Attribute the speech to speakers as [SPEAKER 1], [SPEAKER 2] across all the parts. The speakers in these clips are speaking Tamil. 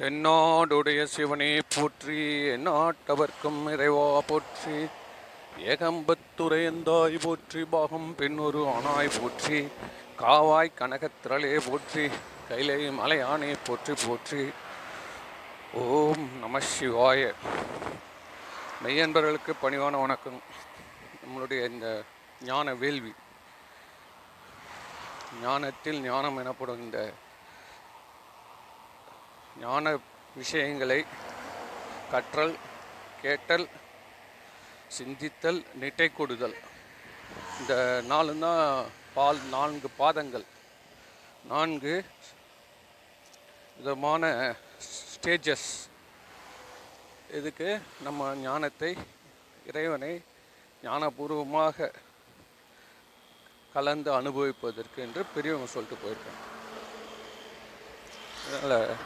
[SPEAKER 1] தென்னாடுடைய சிவனே போற்றி எந்நாட்டவர்க்கும் இறைவா போற்றி. ஏகம்பத்துரையந்தாய் போற்றி பாகம் பெண்ணொரு ஆனாய் போற்றி. காவாய் கனகத்திரளே போற்றி கைலை மலையானே போற்றி போற்றி. ஓம் நம சிவாய. மெய்யன்பர்களுக்கு பணிவான வணக்கம். நம்மளுடைய இந்த ஞான வேள்வி. ஞானத்தில் ஞானம் எனப்படும் இந்த ஞான விஷயங்களை கற்றல் கேட்டல் சிந்தித்தல் நிட்டை கொடுதல். இந்த நாலு தான் பால் நான்கு பாதங்கள். நான்கு விதமான ஸ்டேஜஸ். இதுக்கு நம்ம ஞானத்தை இறைவனை ஞானபூர்வமாக கலந்து அனுபவிப்பதற்கு என்று பெரியவங்க சொல்லிட்டு போயிருக்காங்க. அதனால்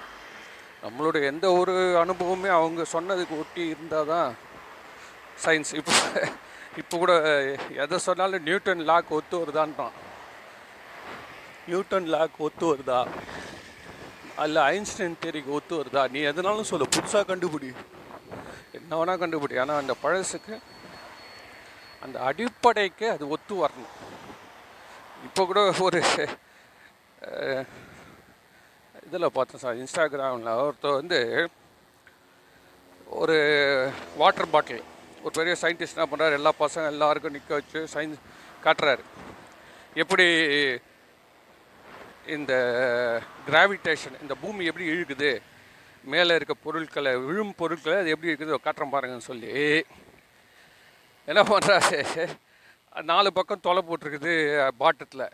[SPEAKER 1] நம்மளுடைய எந்த ஒரு அனுபவமே அவங்க சொன்னதுக்கு ஒட்டி இருந்தால் தான் சயின்ஸ் இப்போ இப்போ கூட எதை சொன்னாலும் நியூட்டன் லாக் ஒத்து வருதான்றான். நியூட்டன் லாக் ஒத்து வருதா? அல்ல ஐன்ஸ்டைன் தேரிக்கு ஒத்து வருதா? நீ எதனாலும் சொல்லு. புதுசாக கண்டுபிடி. என்ன வேணால் கண்டுபிடி. ஆனால் அந்த பழசுக்கு அந்த அடிப்படைக்கு அது ஒத்து வரணும். இப்போ கூட ஒரு இதில் பார்த்தேன் சார் இன்ஸ்டாகிராமில். ஒருத்தர் வந்து ஒரு வாட்டர் பாட்டில் ஒரு பெரிய சயின்டிஸ்ட் என்ன பண்ணுறாரு எல்லா பசங்க எல்லாருக்கும் நிற்க வச்சு சயின்ஸ் காட்டுறாரு. எப்படி இந்த கிராவிடேஷன் இந்த பூமி எப்படி இழுக்குது மேலே இருக்க பொருட்களை விழும் பொருட்களை அது எப்படி இருக்குது காட்டுறேன் பாருங்கன்னு சொல்லி. என்ன பண்ணுறாரு நாலு பக்கம் தொலை போட்டிருக்குது பாட்டில்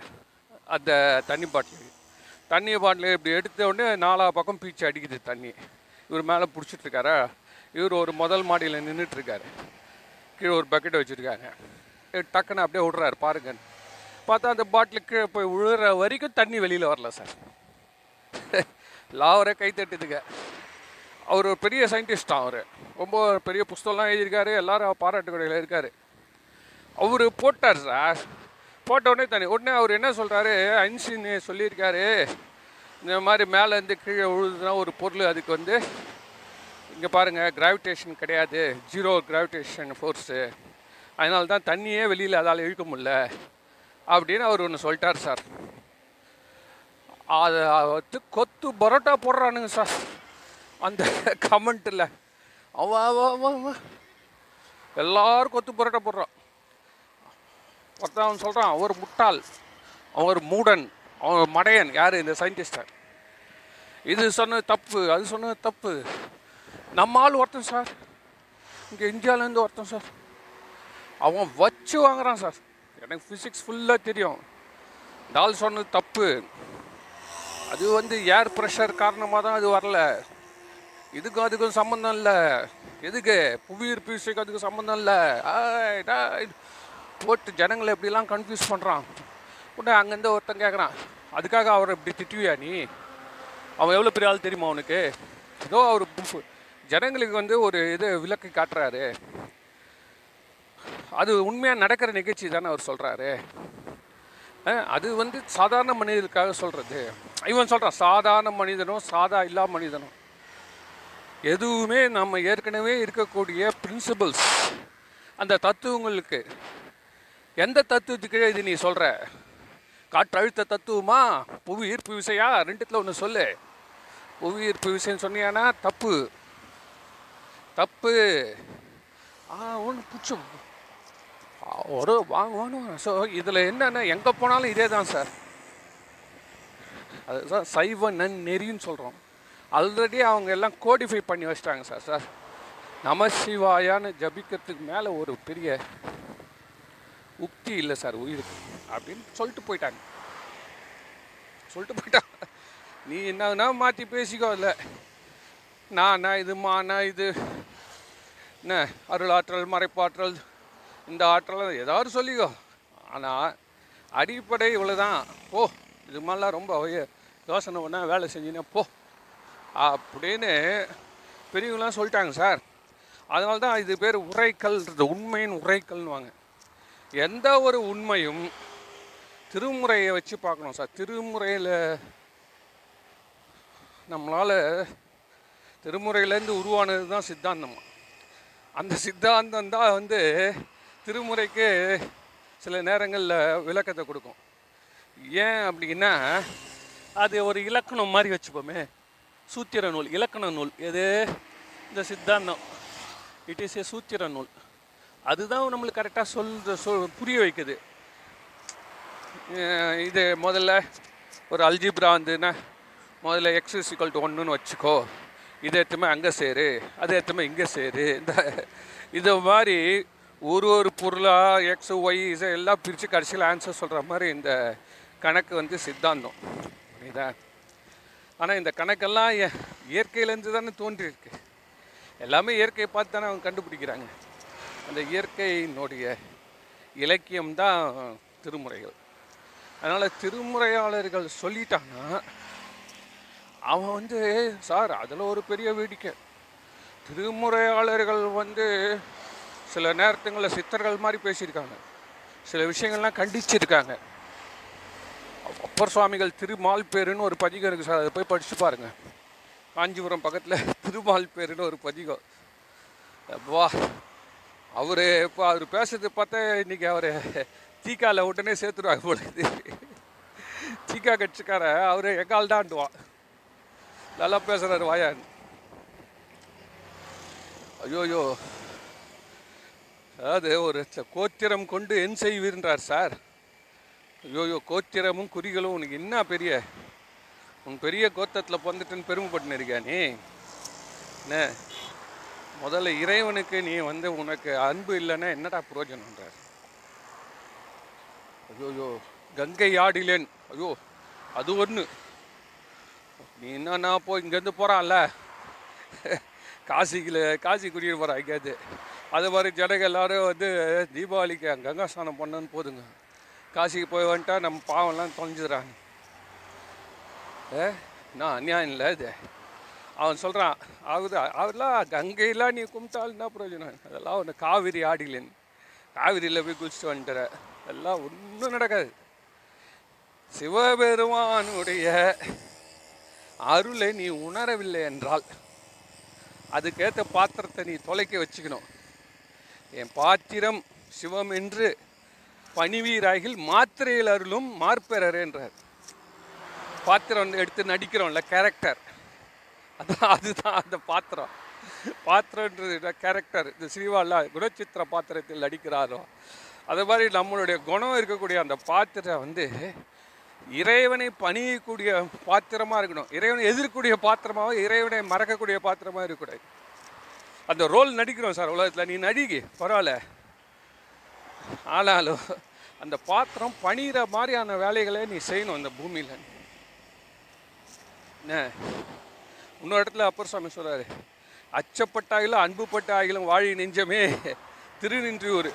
[SPEAKER 1] அந்த தண்ணி பாட்டில். தண்ணி பாட்டில் இப்படி எடுத்த உடனே நாலா பக்கம் பீச்சு அடிக்குது தண்ணி. இவர் மேலே பிடிச்சிட்ருக்காரா? இவர் ஒரு முதல் மாடியில் நின்றுட்டுருக்காரு கீழே ஒரு பக்கெட் வச்சுருக்காங்க டக்குன்னு அப்படியே விட்றாரு பாருங்கன்னு. பார்த்தா அந்த பாட்டில் கீழே போய் விழுற வரைக்கும் தண்ணி வெளியில் வரல சார். லாவரை கை தட்டுதுங்க. அவர் ஒரு பெரிய சயின்டிஸ்ட் அவர். ரொம்ப பெரிய புஸ்தகம்லாம் எழுதியிருக்காரு. எல்லாரும் பாராட்டு கடையில் இருக்கார். அவர் போட்டார் சார். போட்ட உடனே தண்ணி உடனே அவர் என்ன சொல்கிறாரு ஐன்ஸ்டீன் சொல்லியிருக்காரு. இந்த மாதிரி மேலேருந்து கீழே விழுதுனா ஒரு பொருள் அதுக்கு வந்து இங்கே பாருங்கள் கிராவிடேஷன் கிடையாது. ஜீரோ கிராவிடேஷன் ஃபோர்ஸு அதனால தான் தண்ணியே வெளியில் அதால் இழுக்க முடில அப்படின்னு அவர் ஒன்று சொல்லிட்டார் சார் அதை வந்து கொத்து பரோட்டா போடுறானுங்க சார் அந்த கமெண்ட்டில் அவன் அவன் அவன் அவன் எல்லாரும் கொத்து பரோட்டா போடுறான். ஒருத்தன் அவன் சொல்கிறான் அவர் முட்டாள் அவர் மூடன். அவன் மடையன் யார் இந்த சயின்டிஸ்டர் இது சொன்னது தப்பு அது சொன்னது தப்பு. நம்ம ஆள் ஒருத்தன் சார். இங்கே இந்தியாவிலேருந்து ஒருத்தன் சார். அவன் வச்சு வாங்குறான் சார். எனக்கு ஃபிசிக்ஸ் ஃபுல்லாக தெரியும். டால் சொன்னது தப்பு. அது வந்து ஏர் ப்ரெஷர் காரணமாக தான் அது வரல. இதுக்கும் அதுக்கும் சம்மந்தம் இல்லை. எதுக்கு? புவியீர்ப்பு விசைக்கு அதுக்கும் சம்மந்தம் இல்லை. ஆய், போட்டு ஜனங்களை எப்படிலாம் கன்ஃபியூஸ் பண்ணுறான் உடனே அங்கேருந்து ஒருத்தன் கேட்குறான் அதுக்காக அவரை இப்படி திட்டுவியா நீ? அவன் எவ்வளோ பெரிய ஆள் தெரியுமா அவனுக்கு ஏதோ அவர் ஜனங்களுக்கு வந்து ஒரு இது விளக்கு காட்டுறாரு. அது உண்மையாக நடக்கிற நிகழ்ச்சி தானே அவர் சொல்கிறாரு அது வந்து சாதாரண மனிதனுக்காக சொல்கிறது இவன் சொல்கிறான் சாதாரண மனிதனும் சாதா இல்லா மனிதனும் எதுவுமே நம்ம ஏற்கனவே இருக்கக்கூடிய பிரின்சிபல்ஸ் அந்த தத்துவங்களுக்கு எந்த தத்துவத்துக்கு இது நீ சொல்கிற காற்றழுத்த தத்துவமா? புவி ஈர்ப்பு விசையா? ரெண்டுத்தில் ஒன்று சொல்லு. புவி ஈர்ப்பு விசைன்னு சொன்னியானா தப்பு. தப்பு. ஆ ஒன்று பிடிச்ச ஒரு வாங்குவானு ஸோ இதில் என்னென்ன எங்கே போனாலும் இதே தான் சார் அதுதான் சைவ நன் நெறின்னு சொல்கிறோம் ஆல்ரெடி அவங்க எல்லாம் கோடிஃபை பண்ணி வச்சிட்டாங்க சார் சார் நம சிவாயான்னு ஜபிக்கிறதுக்கு மேலே ஒரு பெரிய உக்தி இல்லை சார் உயிருக்கு. அப்படின்னு சொல்லிட்டு போயிட்டாங்க. சொல்லிட்டு போயிட்டாங்க. நீ என்னன்னா மாற்றி பேசிக்கோ இல்லை நான் இது மா இது. என்ன அருள் ஆற்றல் மறைப்பாற்றல். இந்த ஆற்றல் ஏதாவது சொல்லிக்கோ. ஆனால் அடிப்படை இவ்வளோ தான் போ இது மாதிரிலாம் ரொம்ப யோசனை பண்ணா வேலை செஞ்சினா போ. அப்படின்னு பெரியவங்களாம் சொல்லிட்டாங்க சார். அதனால தான் இது பேர் உரைக்கல்ன்றது உண்மையின் உரைக்கல்னுவாங்க எந்த ஒரு உண்மையும் திருமுறையை வச்சு பார்க்கணும் சார். திருமுறையில் நம்மளால் திருமுறையிலேருந்து உருவானது தான் சித்தாந்தம். அந்த சித்தாந்தம் தான் வந்து திருமுறைக்கு சில நேரங்களில் விளக்கத்தை கொடுக்கும். ஏன் அப்படின்னா அது ஒரு இலக்கணம் மாதிரி வச்சுப்போமே. சூத்திர நூல் இலக்கண நூல். எது? இந்த சித்தாந்தம். இட் இஸ் ஏ சூத்திர நூல். அதுதான் நம்மளுக்கு கரெக்டாக சொல் சொல் புரிய வைக்குது. இது முதல்ல ஒரு அல்ஜிப்ரா வந்துன்னா முதல்ல எக்ஸ் இஸ் ஈக்குவல் டு ஒன்றுன்னு வச்சுக்கோ. இதை எடுத்துமே அங்கே சேரு அதை எடுத்துமே இங்கே சேரு. இந்த இது மாதிரி ஒரு ஒரு பொருளாக எக்ஸ் ஒய் இதை எல்லாம் பிரித்து கடைசியில் ஆன்சர் சொல்கிற மாதிரி இந்த கணக்கு வந்து சித்தாந்தம். புரியுதா? ஆனால் இந்த கணக்கெல்லாம் இயற்கையிலேருந்து தானே தோன்றியிருக்கு. எல்லாமே இயற்கையை பார்த்து தானே அவங்க கண்டுபிடிக்கிறாங்க. அந்த இயற்கையினுடைய இலக்கியம் தான் திருமுறைகள். அதனால் திருமுறையாளர்கள் சொல்லிட்டாங்கன்னா அவன் வந்து சார் அதில் ஒரு பெரிய வேடிக்கை. திருமுறையாளர்கள் வந்து சில நேரத்துங்களில் சித்தர்கள் மாதிரி பேசியிருக்காங்க. சில விஷயங்கள்லாம் கண்டிச்சிருக்காங்க. அப்பர் சுவாமிகள் திருமால் பேருன்னு ஒரு பதிகம் இருக்குது சார் அதை போய் படித்து பாருங்க. காஞ்சிபுரம் பக்கத்தில் திருமால் பேருன்னு ஒரு பதிகம். வா அவர் இப்போ அவர் பேசுறது பார்த்தா இன்றைக்கி அவர் தீக்காவில் உடனே சேர்த்துருவாங்க போடுது தீக்கா கட்சிக்கார அவர் எங்கால் தாண்டுவான் நல்லா பேசுகிறாரு வாயான் ஐயோயோ. அதாவது ஒரு கோத்திரம் கொண்டு என் செய்வீர்ன்றார் சார். ஐயோயோ கோத்திரமும் குறிகளும் உனக்கு என்ன பெரிய உன் பெரிய கோத்தத்தில் பிறந்துட்டுன்னு பெருமைப்பட்டு இருக்கியா நீ? என்ன? முதல்ல இறைவனுக்கு நீ வந்து உனக்கு அன்பு இல்லைன்னா என்னடா பிரயோஜனம்ன்றார் ஐயோயோ கங்கை ஆடிலேன். ஐயோ அது ஒன்று நீ என்னன்னா போ இங்கேருந்து போகிறான்ல காசிக்கில் காசி கூட்டிகிட்டு போகிறான் எங்கேயாவது அது மாதிரி ஜனங்க எல்லோரும் வந்து தீபாவளிக்கு கங்கா ஸ்நானம் பண்ணுன்னு போதுங்க. காசிக்கு போய் வந்துட்டா நம்ம பாவம்லாம் தொலைஞ்சிடுறாங்க ஏ நான் அநியாயம் இல்லை இது? அவன் சொல்கிறான் ஆகுது அதெல்லாம் கங்கையெல்லாம் நீ கும்பிட்டால் என்ன பிரயோஜனம்? அதெல்லாம் ஒன்று காவிரி ஆடிலேன். காவிரியில் போய் குளிச்சுட்டு வந்துட்டுற. எல்லாம் ஒன்றும் நடக்காது. சிவபெருமானுடைய அருளை நீ உணரவில்லை என்றால் அதுக்கேற்ற பாத்திரத்தை நீ தொலைக்க வச்சுக்கணும். என் பாத்திரம் சிவம் என்று பணிவீராகில் மாத்திரையில் அருளும் மார்பெறர் என்றார். பாத்திரம் வந்து எடுத்து நடிக்கிறோம்ல கேரக்டர் அதான் அதுதான் அந்த பாத்திரம். பாத்திரன்றது கேரக்டர் இந்த ஸ்ரீவாலா குணச்சித்திர பாத்திரத்தில் நடிக்கிறாரோ? அதே மாதிரி நம்மளுடைய குணம் இருக்கக்கூடிய அந்த பாத்திரம் வந்து இறைவனை பணியக்கூடிய பாத்திரமாக இருக்கணும். இறைவனை எதிர்க்கக்கூடிய பாத்திரமாகவும் இறைவனை மறக்கக்கூடிய பாத்திரமாக இருக்கக்கூடாது. அந்த ரோல் நடிக்கிறோம் சார் உலகத்தில். நீ நடிகி பரவாயில்ல. ஆனாலும் அந்த பாத்திரம் பணிகிற மாதிரியான வேலைகளை நீ செய்யணும் அந்த பூமியில். என்ன? இன்னொரு இடத்துல அப்பர் சுவாமி சொல்றாரு அச்சப்பட்டாயிலும் அன்புப்பட்ட ஆகிலும் வாழி நெஞ்சமே திருநின்றியூர்.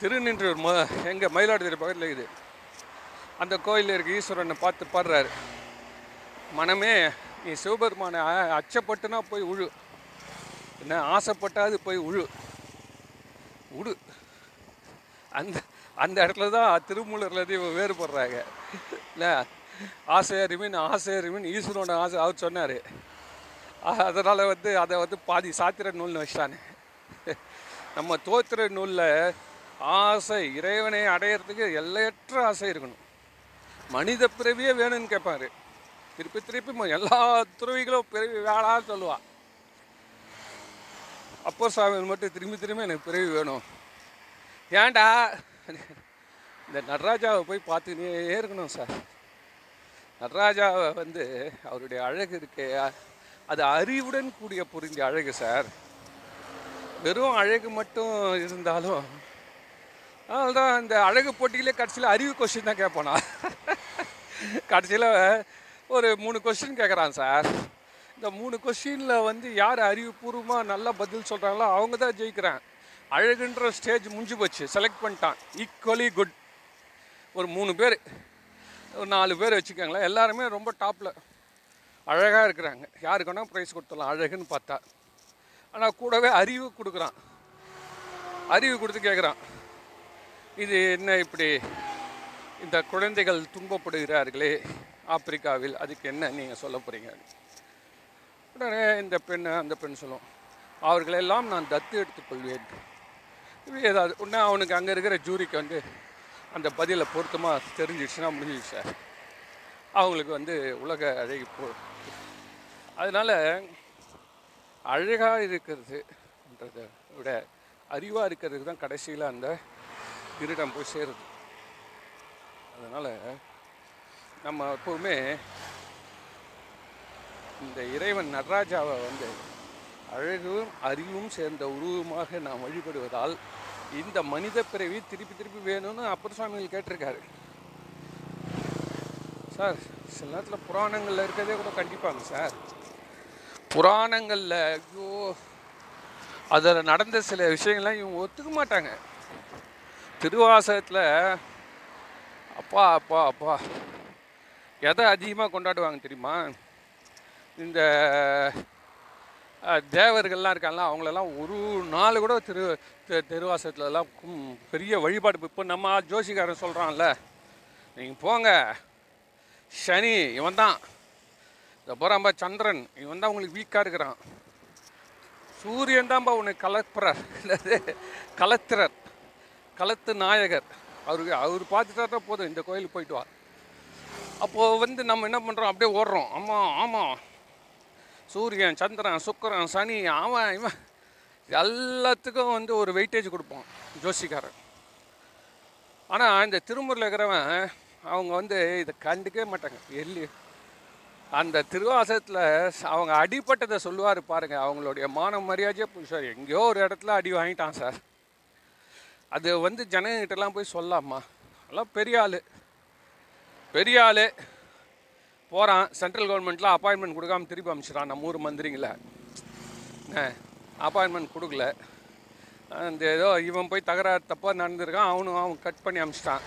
[SPEAKER 1] திருநின்றூர் ம எங்கள் மயிலாடுதுறை பக்கத்தில் இருக்குது. அந்த கோயிலில் இருக்க ஈஸ்வரனை பார்த்து பாடுறாரு. மனமே நீ சிவபெருமானை அச்சப்பட்டுனா போய் உழு. என்ன ஆசைப்பட்டாது போய் உழு. உடு. அந்த அந்த இடத்துல தான் திருமூலர்லேருந்து இவன் வேறுபடுறாங்க. இல்லை ஆசையாக அறிவின் ஆசையாக அறிவின் ஈஸ்வரோட ஆசை. அவர் சொன்னார். அதனால் வந்து அதை வந்து பாதி சாத்திர நூல்னு வச்சிட்டானே. நம்ம தோத்திர நூலில் ஆசை இறைவனை அடையிறதுக்கு எல்லையற்ற ஆசை இருக்கணும். மனித பிறவியே வேணும்னு கேட்பார் திருப்பி திருப்பி எல்லா துறவிகளும் பிறவி வேணான்னு சொல்லுவா. அப்போ சாமி மட்டும் திரும்பி திரும்பி எனக்கு பிறவி வேணும். ஏன்டா? இந்த நடராஜாவை போய் பார்த்துக்கிட்டே இருக்கணும் சார். நடராஜாவை வந்து அவருடைய அழகு இருக்கே. அது அறிவுடன் கூடிய புரிஞ்ச அழகு சார். வெறும் அழகு மட்டும் இருந்தாலும் அதனால்தான் இந்த அழகு போட்டியிலே கடைசியில் அறிவு கொஸ்டின் தான் கேட்போனா கடைசியில் ஒரு மூணு கொஸ்டின் கேட்குறான் சார் இந்த மூணு கொஸ்டினில் வந்து யார் அறிவுபூர்வமாக நல்லா பதில் சொல்கிறாங்களோ அவங்க தான் ஜெயிக்கிறான். அழகுன்ற ஸ்டேஜ் முடிஞ்சு போச்சு. செலக்ட் பண்ணிட்டான். ஈக்குவலி குட் ஒரு மூணு பேர் ஒரு நாலு பேர் வச்சுக்கோங்களேன். எல்லாருமே ரொம்ப டாப்பில் அழகாக இருக்கிறாங்க. யாருக்கு வேணால் ப்ரைஸ் கொடுத்துடலாம். அழகுன்னு பார்த்தா. ஆனால் கூடவே அறிவு கொடுக்குறான். அறிவு கொடுத்து கேட்குறான். இது என்ன இப்படி இந்த குழந்தைகள் துன்பப்படுகிறார்களே ஆப்பிரிக்காவில் அதுக்கு என்ன நீங்கள் சொல்ல போகிறீங்க உடனே இந்த பெண் அந்த பெண் சொல்லும் அவர்களெல்லாம் நான் தத்து எடுத்துக்கொள்வேன் இப்படி ஏதாவது உடனே அவனுக்கு அங்கே இருக்கிற ஜூரிக்கு வந்து அந்த பதிலை பொருத்தமாக தெரிஞ்சிடுச்சுன்னா முடிஞ்சிடுச்சு சார். அவங்களுக்கு வந்து உலக அழகி போ அதனால் அழகாக இருக்கிறதுன்றதை விட அறிவாக இருக்கிறது தான் கடைசியில் அந்த திருடம் போய் சேருது. அதனால் நம்ம எப்போவுமே இந்த இறைவன் நடராஜாவை வந்து அழகும் அறிவும் சேர்ந்த உருவமாக நாம் வழிபடுவதால் இந்த மனித பிறவி திருப்பி திருப்பி வேணும்னு அப்பர் சுவாமிகள் கேட்டிருக்காரு. சார் சில நேரத்தில் புராணங்களில் இருக்கிறதே கூட கண்டிப்பாங்க சார். புராணங்களில் ஐயோ அதில் நடந்த சில விஷயங்கள்லாம் இவங்க ஒத்துக்க மாட்டாங்க. திருவாசகத்தில் அப்பா அப்பா அப்பா. எதை அதிகமாக கொண்டாடுவாங்க தெரியுமா? இந்த தேவர்கள்லாம் இருக்காங்களா அவங்களெல்லாம் ஒரு நாள் கூட திரு தெ- திருவாசகத்துலலாம் பெரிய வழிபாடு. இப்போ நம்ம ஜோசிக்காரன் சொல்கிறான்ல நீங்கள் போங்க. சனி இவன் தான். இந்த போகிறாம்பா சந்திரன் இவன் தான் உங்களுக்கு வீக்காக இருக்கிறான். சூரியன் தான்ப்பா உனக்கு கலப்புறார். என்னது? கலத்திரர் களத்து நாயகர். அவருக்கு அவர் பார்த்துட்டா தான் போதும் இந்த கோயிலுக்கு போயிட்டு வா. அப்போது வந்து நம்ம என்ன பண்ணுறோம் அப்படியே ஓடுறோம். ஆமாம் ஆமாம் சூரியன் சந்திரன் சுக்கிரன் சனி அவன் இவன். எல்லாத்துக்கும் வந்து ஒரு வெயிட்டேஜ் கொடுப்போம் ஜோசிக்காரன். ஆனால் இந்த திருமுறையில் இருக்கிறவன் அவங்க வந்து இதை கண்டுக்கவே மாட்டாங்க. எள்ளி. அந்த திருவாசகத்தில் அவங்க அடிப்பட்டதை சொல்லுவார் பாருங்கள் அவங்களுடைய மான மரியாதையே சார் எங்கேயோ ஒரு இடத்துல அடி வாங்கிட்டான் சார். அது வந்து ஜனங்கிட்டலாம் போய் சொல்லாமா எல்லாம் பெரிய ஆள். பெரிய ஆள். போகிறான் சென்ட்ரல் கவர்மெண்ட்டில் அப்பாயின்மெண்ட் கொடுக்காம திருப்பி அனுப்பிச்சிடான் நம்ம ஊர் மந்திரிங்கள. அப்பாயின்மெண்ட் கொடுக்கல. அந்த ஏதோ இவன் போய் தகராறு தப்பாக நடந்திருக்கான். அவனும் அவன் கட் பண்ணி அனுப்பிச்சிட்டான்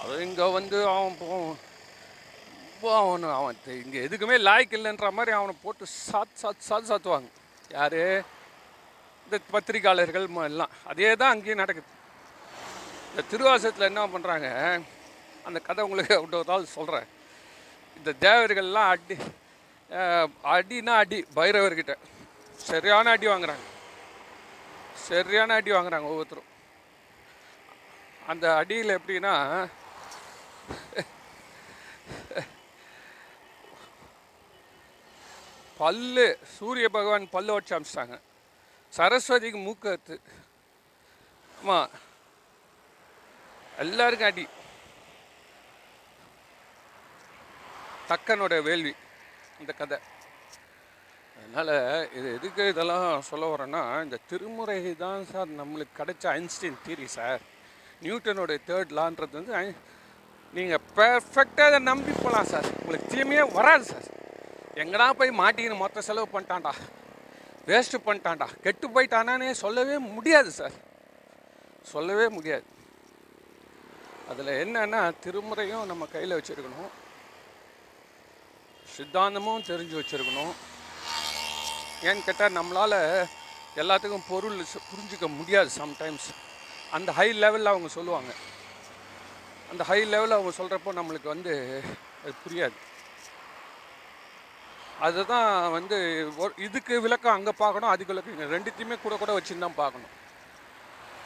[SPEAKER 1] அது இங்கே வந்து அவன் போ- அவனு அவன் இங்கே எதுக்குமே லாய்க்கு இல்லைன்ற மாதிரி அவனை போட்டு சாத் சாத் சாத் சாத்துவாங்க. யார்? இந்த பத்திரிக்கையாளர்கள் எல்லாம். அதே தான் அங்கேயும் நடக்குது. இந்த திருவாசத்தில் என்ன பண்ணுறாங்க அந்த கதை உங்களுக்கு விட்டதால் சொல்கிறேன் இந்த தேவர்கள்லாம் அடி அடினா அடி பைரவர்கிட்ட. சரியான அடி வாங்குறாங்க. சரியான அடி வாங்குறாங்க ஒவ்வொருத்தரும். அந்த அடியில் எப்படின்னா பல்லு சூரிய பகவான் பல்லு வச்சு அமிச்சிட்டாங்க. சரஸ்வதிக்கு மூக்கத்து ஆமாம் எல்லாருக்கும் அடி. தக்கனோட வேள்வி இந்த கதை. அதனால் இது எதுக்கு இதெல்லாம் சொல்ல வரேன்னா இந்த திருமுறை தான் சார் நம்மளுக்கு கிடைச்ச ஐன்ஸ்டீன் தீரி சார். நியூட்டனோட தேர்ட் லான்றது வந்து நீங்கள் பெர்ஃபெக்டாக அதை நம்பி போகலாம் சார். உங்களுக்கு தீமையே வராது சார். எங்கடா போய் மாட்டிக்கின்னு மொத்த செலவு பண்ணிட்டான்டா. வேஸ்ட்டு பண்ணிட்டான்டா. கெட்டு போயிட்டானே சொல்லவே முடியாது சார் சொல்லவே முடியாது. அதில் என்னன்னா திருமுறையும் நம்ம கையில் வச்சுருக்கணும். சித்தாந்தமும் தெரிஞ்சு வச்சுருக்கணும். ஏன்னு கேட்டால் நம்மளால் எல்லாத்துக்கும் பொருள் புரிஞ்சிக்க புரிஞ்சுக்க முடியாது சம்டைம்ஸ் அந்த ஹை லெவலில் அவங்க சொல்லுவாங்க. அந்த ஹை லெவலில் அவங்க சொல்கிறப்போ நம்மளுக்கு வந்து அது புரியாது. அதுதான் வந்து ஒரு- இதுக்கு விளக்கம் அங்கே பார்க்கணும் அதுக்கு விளக்கம் இங்கே. ரெண்டுத்தையுமே கூட கூட வச்சுன்னு தான் பார்க்கணும்.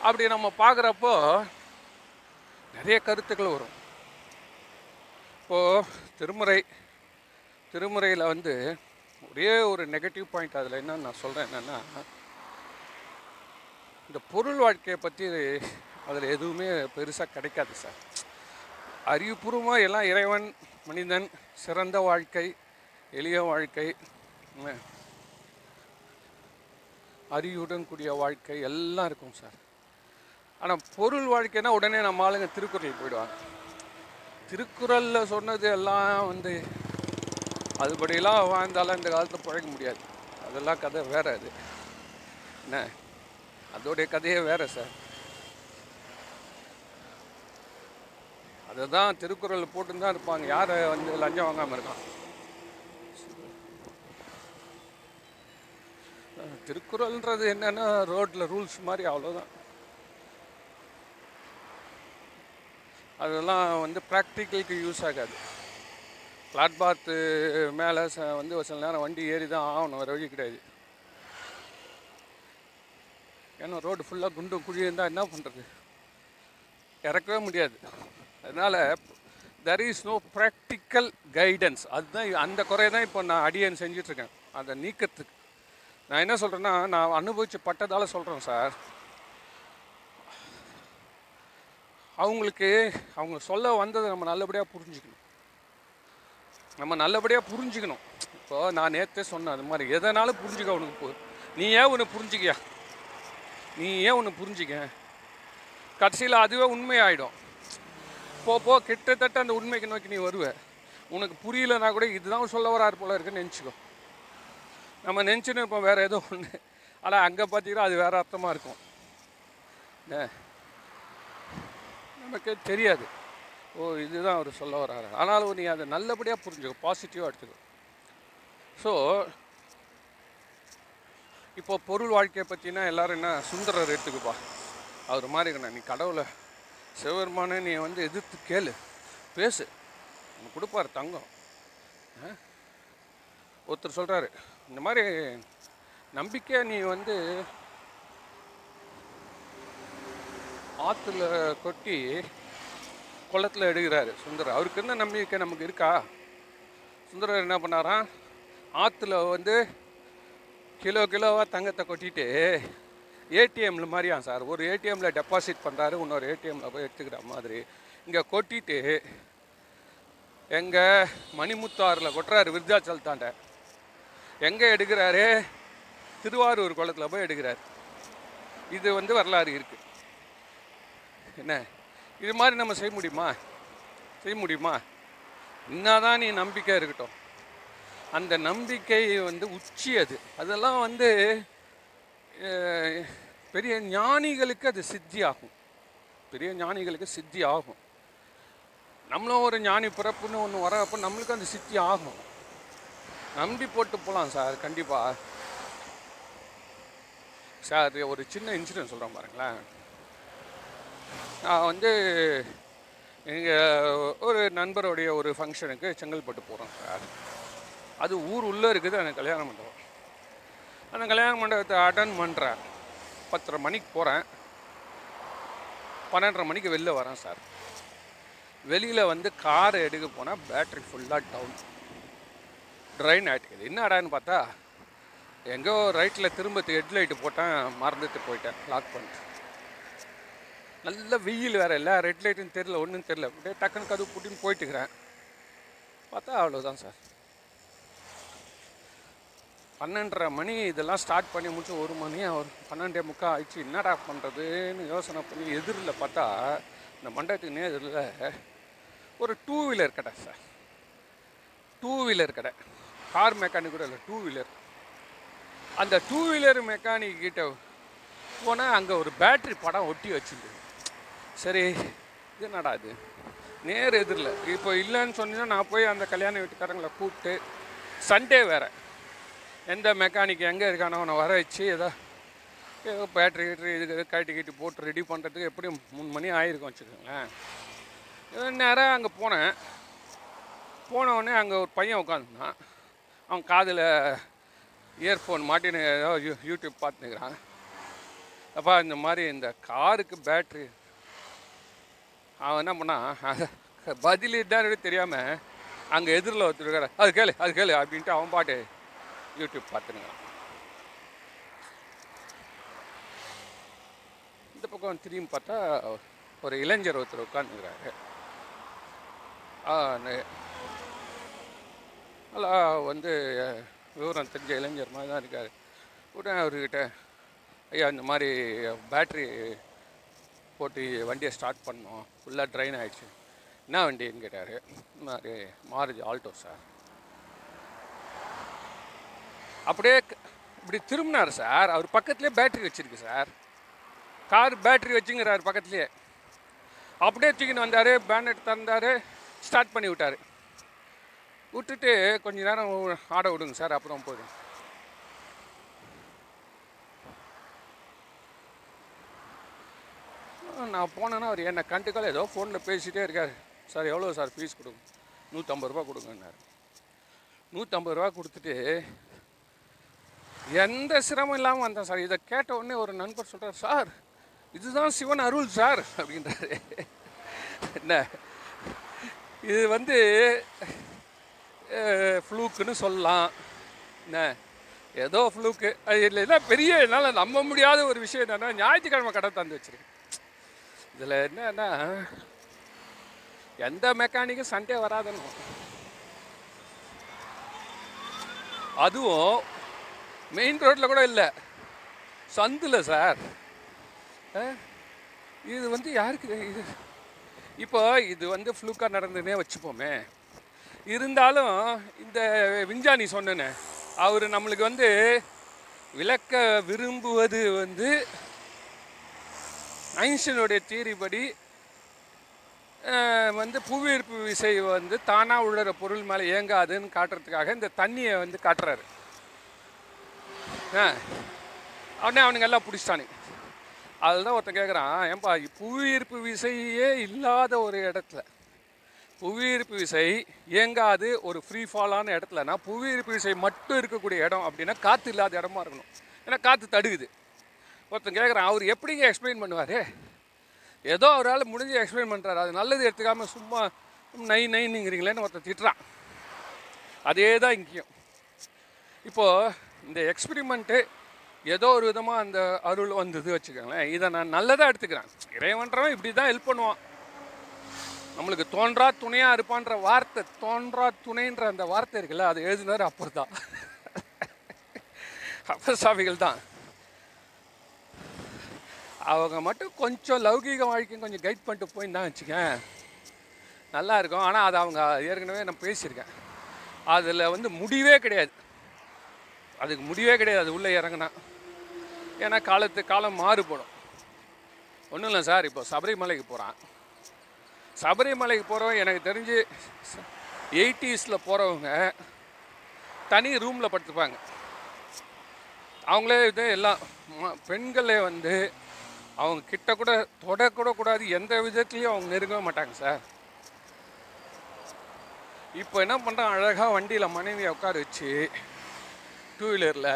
[SPEAKER 1] அப்படி நம்ம பார்க்குறப்போ நிறைய கருத்துக்கள் வரும். இப்போது திருமுறை திருமுறையில் வந்து ஒரே ஒரு நெகட்டிவ் பாயிண்ட் அதில் என்னன்னு நான் சொல்கிறேன் என்னென்னா இந்த பொருள் வாழ்க்கையை பற்றி அதில் எதுவுமே பெருசாக கிடைக்காது சார். அறிவுபூர்வமாக எல்லாம் இறைவன் மனிதன் சிறந்த வாழ்க்கை எளிய வாழ்க்கை அறிவுடன் கூடிய வாழ்க்கை எல்லாம் இருக்கும் சார். ஆனால் பொருள் வாழ்க்கைனா உடனே நம்ம ஆளுங்க திருக்குறள் போயிடுவாங்க. திருக்குறளில் சொன்னது எல்லாம் வந்து அதுபடியெல்லாம் வாழ்ந்தாலும் இந்த காலத்தில் பிழைக்க முடியாது. அதெல்லாம் கதை வேறு அது. என்ன? அதோடைய கதையே வேறு சார். அதை தான் திருக்குறள் போட்டுன்னு தான் இருப்பாங்க. யாரை வந்து லஞ்சம் வாங்காமல் இருக்கான்? திருக்குறள்ன்றது என்னென்னா ரோட்டில் ரூல்ஸ் மாதிரி அவ்வளோதான் அதெல்லாம் வந்து ப்ராக்டிக்கலுக்கு யூஸ் ஆகாது. பிளாட்பாத்து மேலே ச வந்து ஒரு சில நேரம் வண்டி ஏறி தான் ஆகணும் வேறு வழி கிடையாது. ஏன்னா ரோடு ஃபுல்லாக குண்டும் குழி இருந்தால் என்ன பண்ணுறது இறக்கவே முடியாது. அதனால் there is no practical guidance அதுதான் அந்த குறையை தான் இப்போ நான் அடியன் செஞ்சிட்ருக்கேன் அதை நீக்கிறதுக்கு நான் என்ன சொல்கிறேன்னா நான் அனுபவிச்சு பட்டதால் சொல்கிறேன் சார். அவங்களுக்கு அவங்க சொல்ல வந்ததை நம்ம நல்லபடியாக புரிஞ்சுக்கணும். நம்ம நல்லபடியாக புரிஞ்சுக்கணும். இப்போ நான் நேற்றே சொன்னேன் அது மாதிரி எதனாலும் புரிஞ்சுக்க உனக்கு போ நீ ஏன் ஒன்று புரிஞ்சுக்கியா? நீ ஏன் ஒன்று புரிஞ்சுக்க? கடைசியில் அதுவே உண்மையாயிடும். போ போ கிட்டத்தட்ட அந்த உண்மைக்கு நோக்கி நீ வருவ. உனக்கு புரியலன்னா கூட இதுதான் சொல்ல வராரு போல இருக்குன்னு நினச்சிக்கோ. நம்ம நினச்சின்னு இருப்போம் வேறு எதுவும் ஒன்று ஆனால் அங்கே பார்த்தீங்கன்னா அது வேறு அர்த்தமாக இருக்கும். நமக்கு தெரியாது. ஓ இதுதான் அவர் சொல்ல வராரு ஆனாலும் நீ அதை நல்லபடியாக புரிஞ்சுக்கோ பாசிட்டிவாக எடுத்துக்கோ. ஸோ இப்போ பொருள் வாழ்க்கையை பற்றினா எல்லாரும் என்ன சுந்தரர் எடுத்துக்குப்பா அவர் மாதிரி இருக்கணும். நீ கடவுளை சிவபெருமானே நீ வந்து எதிர்த்து கேளு. பேசு. உனக்கு கொடுப்பார் தங்கம். ஆ? ஒருத்தர் சொல்கிறாரு இந்த மாதிரி நம்பிக்கை நீ வந்து ஆற்றுல கொட்டி குளத்துல எடுக்கிறாரு சுந்தரர். அவருக்கு என்ன நம்பிக்கை நமக்கு இருக்கா? சுந்தரர் என்ன பண்ணாராம் ஆற்றுல வந்து கிலோ கிலோவாக தங்கத்தை கொட்டிட்டு ஏடிஎம்ல மாதிரியா சார் ஒரு ஏடிஎம்மில் டெபாசிட் பண்ணுறாரு இன்னொரு ஏடிஎம்மில் போய் எடுத்துக்கிற மாதிரி. இங்கே கொட்டிட்டு எங்கள் மணிமுத்தாறில் கொட்டுறாரு விருத்தாச்சலத்தாண்ட. எங்கே எடுக்கிறாரு? திருவாரூர் குளத்தில் போய் எடுக்கிறாரு. இது வந்து வரலாறு இருக்குது என்ன? இது மாதிரி நம்ம செய்ய முடியுமா? செய்ய முடியுமா? என்னதான் நீ நம்பிக்கை இருக்கட்டும். அந்த நம்பிக்கை வந்து உச்சி அது. அதெல்லாம் வந்து பெரிய ஞானிகளுக்கு அது சித்தி ஆகும் பெரிய ஞானிகளுக்கு சித்தி ஆகும் நம்மளும் ஒரு ஞானி பிறப்புன்னு ஒன்று வரப்போ நம்மளுக்கும் அந்த சித்தி ஆகும். நம்பி போட்டு போகலாம் சார் கண்டிப்பாக சார் ஒரு சின்ன இன்சிடென்ட் சொல்கிறேன் பாருங்களேன். நான் வந்து எங்கள் ஒரு நண்பருடைய ஒரு ஃபங்க்ஷனுக்கு செங்கல்பட்டு போகிறோம் சார். அது ஊர் உள்ளே இருக்குது எனக்கு கல்யாண மண்டபம். அந்த கல்யாண மண்டபத்தை அட்டன் பண்ணுறேன் பத்தரை மணிக்கு போகிறேன் பன்னெண்டரை மணிக்கு வெளில வரேன் சார். வெளியில் வந்து கார் எடுக்க போனால் பேட்ரி ஃபுல்லாக டவுன் ட்ரைன் ஆகிட்டு என்னடான்னு பார்த்தா எங்கோ ரைட்டில் திரும்ப ஹெட்லைட்டு போட்டேன் மறந்துட்டு போயிட்டேன். லாக் பண்ணிட்டு. நல்ல வெயில் வேறு இல்லை. ரெட் லைட்டுன்னு தெரில ஒன்றும் தெரில அப்படியே டக்குன்னு கதவு பூட்டின்னு போயிட்டுக்கிறேன் பார்த்தா அவ்வளோதான் சார் பன்னெண்டரை மணி இதெல்லாம் ஸ்டார்ட் பண்ணி முடிச்சு ஒரு மணி ஒரு பன்னெண்டே முக்கால் ஆயிடுச்சு. என்னடா பண்ணுறதுன்னு யோசனை பண்ணி எதிரில் பார்த்தா இந்த மண்டபத்துக்கு நேரில் ஒரு டூ வீலர் கடை சார் டூ வீலர் கடை. கார் மெக்கானிக் கூட இல்லை டூ வீலர் அந்த டூ வீலர் மெக்கானிக் கிட்ட போனால் அங்கே ஒரு பேட்ரி படம் ஒட்டி வச்சுருந்தது. சரி இது என்னடா இது? நேர் எதிரில். இப்போ இல்லைன்னு சொன்னீங்கன்னா நான் போய் அந்த கல்யாண வீட்டுக்காரங்களை கூப்பிட்டு சண்டே வேறு. எந்த மெக்கானிக் எங்கே இருக்கானோ அவனை வர வச்சு ஏதோ ஏதோ பேட்ரி கீட்ரி இதுக்கு கட்டி கட்டி போட்டு ரெடி பண்ணுறதுக்கு எப்படியும் மூணு மணி ஆயிருக்கும் வச்சுக்கோங்களேன். நேராக அங்கே போனேன். போனவுடனே அங்கே ஒரு பையன் உட்காந்துருந்தான் அவன் காதில் இயர்ஃபோன் மாட்டின்னு ஏதோ யூ யூடியூப் பார்த்துக்கிறான் அப்பா இந்த மாதிரி இந்த காருக்கு பேட்ரி அவன் என்ன பண்ணான் அது பதில் தெரியாமல் அங்கே எதிரில் ஒருத்தர் இருக்காரு. அது கேளு அது கேளு அப்படின்ட்டு அவன் பாட்டு யூடியூப் பார்த்துனுங்கிறான் இந்த பக்கம் திரும்பி பார்த்தா ஒரு இளைஞர் ஒருத்தர் உட்காந்துக்கிறாரு நல்லா வந்து விவரம் தெரிஞ்ச இளைஞர் மாதிரி தான் இருக்கார். உடனே அவர்கிட்ட ஐயா இந்த மாதிரி பேட்ரி போட்டு வண்டியை ஸ்டார்ட் பண்ணோம் ஃபுல்லாக ட்ரைன் ஆகிடுச்சு என்ன வண்டின்னு கேட்டார். இந்த மாதிரி மாருதி ஆல்டோ சார் அப்படியே இப்படி திரும்பினார் சார் அவர் பக்கத்துலேயே பேட்ரி வச்சுருக்கு சார் கார் பேட்ரி வச்சுங்கிறார் பக்கத்துலேயே அப்படியே தூக்கின்னு வந்தார் பேனட் திறந்தார் ஸ்டார்ட் பண்ணி விட்டார். விட்டுட்டு கொஞ்ச நேரம் ஆட விடுங்க சார் அப்புறம் போதும். நான் போனேன்னா அவர் என்னை கண்டுக்கல ஏதோ ஃபோனில் பேசிகிட்டே இருக்கார். சார் எவ்வளோ சார் ஃபீஸ் கொடுங்க? நூற்றம்பது ரூபா கொடுங்கன்னார். நூற்றம்பது ரூபா கொடுத்துட்டு எந்த சிரமம் இல்லாமல் வந்தேன் சார். இதை கேட்ட உடனே ஒரு நண்பர் சொல்கிறார் சார் இதுதான் சிவன் அருள் சார் அப்படின்றாரு. என்ன? இது வந்து ஃப்ளூக்குன்னு சொல்லலாம். என்ன? ஏதோ ஃப்ளூக்கு அது இல்லை பெரிய என்னால் நம்ப முடியாத ஒரு விஷயம் என்னென்னா ஞாயிற்றுக்கிழமை கடை தந்து வச்சுருக்கேன். இதில் என்னன்னா எந்த மெக்கானிக்கும் சண்டே வராதுன்னு. அதுவும் மெயின் ரோட்டில் கூட இல்லை. சந்தில் சார் இது வந்து யாருக்கு இது? இப்போ இது வந்து ஃப்ளூக்காக நடந்துன்னே வச்சுப்போமே. இருந்தாலும் இந்த விஞ்ஞானி சொன்னேனே அவர் நம்மளுக்கு வந்து விளக்க விரும்புவது வந்து ஐன்ஸ்டீனுடைய தீரி படி வந்து புவியீர்ப்பு விசை வந்து தானாக உள்ளற பொருள் மேலே இயங்காதுன்னு காட்டுறதுக்காக இந்த தண்ணியை வந்து காட்டுறாரு. ஆ உடனே அவனுங்க எல்லாம் பிடிச்சிட்டானுங்க அதில் தான் ஒருத்தன் கேட்குறான் ஏன்பா புவியீர்ப்பு விசையே இல்லாத ஒரு இடத்துல புவியீர்ப்பு விசை இயங்காது ஒரு ஃப்ரீ ஃபாலான இடத்துலனா புவியீர்ப்பு விசை மட்டும் இருக்கக்கூடிய இடம் அப்படின்னா காற்று இல்லாத இடமா இருக்கணும். ஏன்னா காற்று தடுக்குது. ஒருத்தன் கேட்குறான் அவர் எப்படிங்க எக்ஸ்பிளைன் பண்ணுவார்? ஏதோ அவரால் முடிஞ்சு எக்ஸ்பிளைன் பண்ணுறாரு அது நல்லது எடுத்துக்காமல் சும்மா நை நைன்னுங்கிறீங்களேன்னு ஒருத்தன் திட்டுறான். அதே தான் இங்கேயும். இப்போது இந்த எக்ஸ்பிரிமெண்ட்டு ஏதோ ஒரு விதமாக அந்த அருள் வந்தது வச்சுக்கோங்களேன். இதை நான் நல்லதாக எடுத்துக்கிறேன். இறைவன்றவன் இப்படி தான் ஹெல்ப் பண்ணுவான். நம்மளுக்கு தோன்றா துணையாக இருப்பான்ற வார்த்தை தோன்றா துணைன்ற அந்த வார்த்தை இருக்குல்ல அது எழுதினார் அப்பர் தான் அப்பர் சாமிகள் தான். அவங்க மட்டும் கொஞ்சம் லௌகீக வாழ்க்கையும் கொஞ்சம் கைட் பண்ணிட்டு போயிருந்தா வச்சுக்கேன். நல்லா இருக்கும். ஆனால் அது அவங்க ஏற்கனவே நான் பேசியிருக்கேன். அதில் வந்து முடிவே கிடையாது. அதுக்கு முடிவே கிடையாது. அது உள்ளே இறங்கினா. ஏன்னா காலத்து காலம் மாறுபடும். ஒன்றும் இல்லை சார். இப்போ சபரிமலைக்கு போகிறான் சபரிமலைக்கு போகிறவங்க எனக்கு தெரிஞ்சு எயிட்டிஸில் போகிறவங்க தனி ரூமில் படுத்துப்பாங்க. அவங்களே இது எல்லாம் பெண்களே வந்து அவங்க கிட்ட கூட தொடக்கூட கூடாது எந்த விதத்துலையும் அவங்க நெருங்கவே மாட்டாங்க சார். இப்போ என்ன பண்ணுறான் அழகாக வண்டியில் மனைவியை உட்கார வச்சு டூ வீலரில்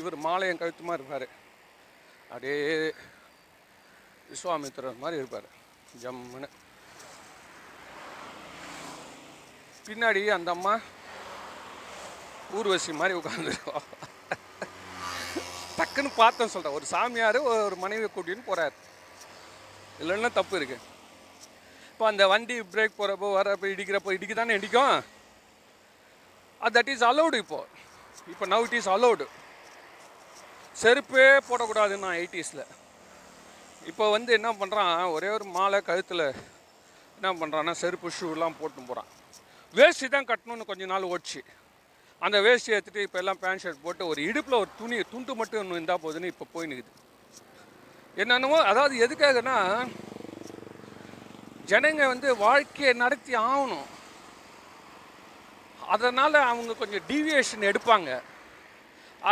[SPEAKER 1] இவர் மாலையம் கழுத்துமாக இருப்பார். அப்படியே விஸ்வாமித்திரர் மாதிரி இருப்பார். ஜம்முன்னு. பின்னாடி அந்த அம்மா ஊர்வசி மாதிரி உட்காந்துருக்கோம் டக்குன்னு பார்த்தேன் சொல்கிறேன் ஒரு சாமியார் ஒரு மனைவியை கூட்டின்னு போகிறார் இல்லைன்னா தப்பு இருக்கு? இப்போ அந்த வண்டி பிரேக் போகிறப்போ வரப்போ இடிக்கிறப்போ இடிக்க தானே இடிக்கும்? அது தட் இஸ் அலௌடு இப்போ. இப்போ நவ் இட் இஸ் அலௌடு செருப்பே போடக்கூடாதுன்னா எயிட்டிஸில் இப்போ வந்து என்ன பண்ணுறான் ஒரே ஒரு மாலை கழுத்தில் என்ன பண்ணுறான்னா செருப்பு ஷூலாம் போட்டு போகிறான் வேஷ்டி தான் கட்டணும்னு கொஞ்ச நாள் ஓடிச்சு. அந்த வேஷ்டி எடுத்துகிட்டு இப்போ எல்லாம் பேண்ட் ஷர்ட் போட்டு ஒரு இடுப்பில் ஒரு துணி துண்டு மட்டும் ஒன்று இருந்தால் போதுன்னு இப்போ போய் நிற்குது என்னென்னமோ அதாவது எதுக்காகனா ஜனங்க வந்து வாழ்க்கையை நடத்தி ஆகணும். அதனால் அவங்க கொஞ்சம் டீவியேஷன் எடுப்பாங்க.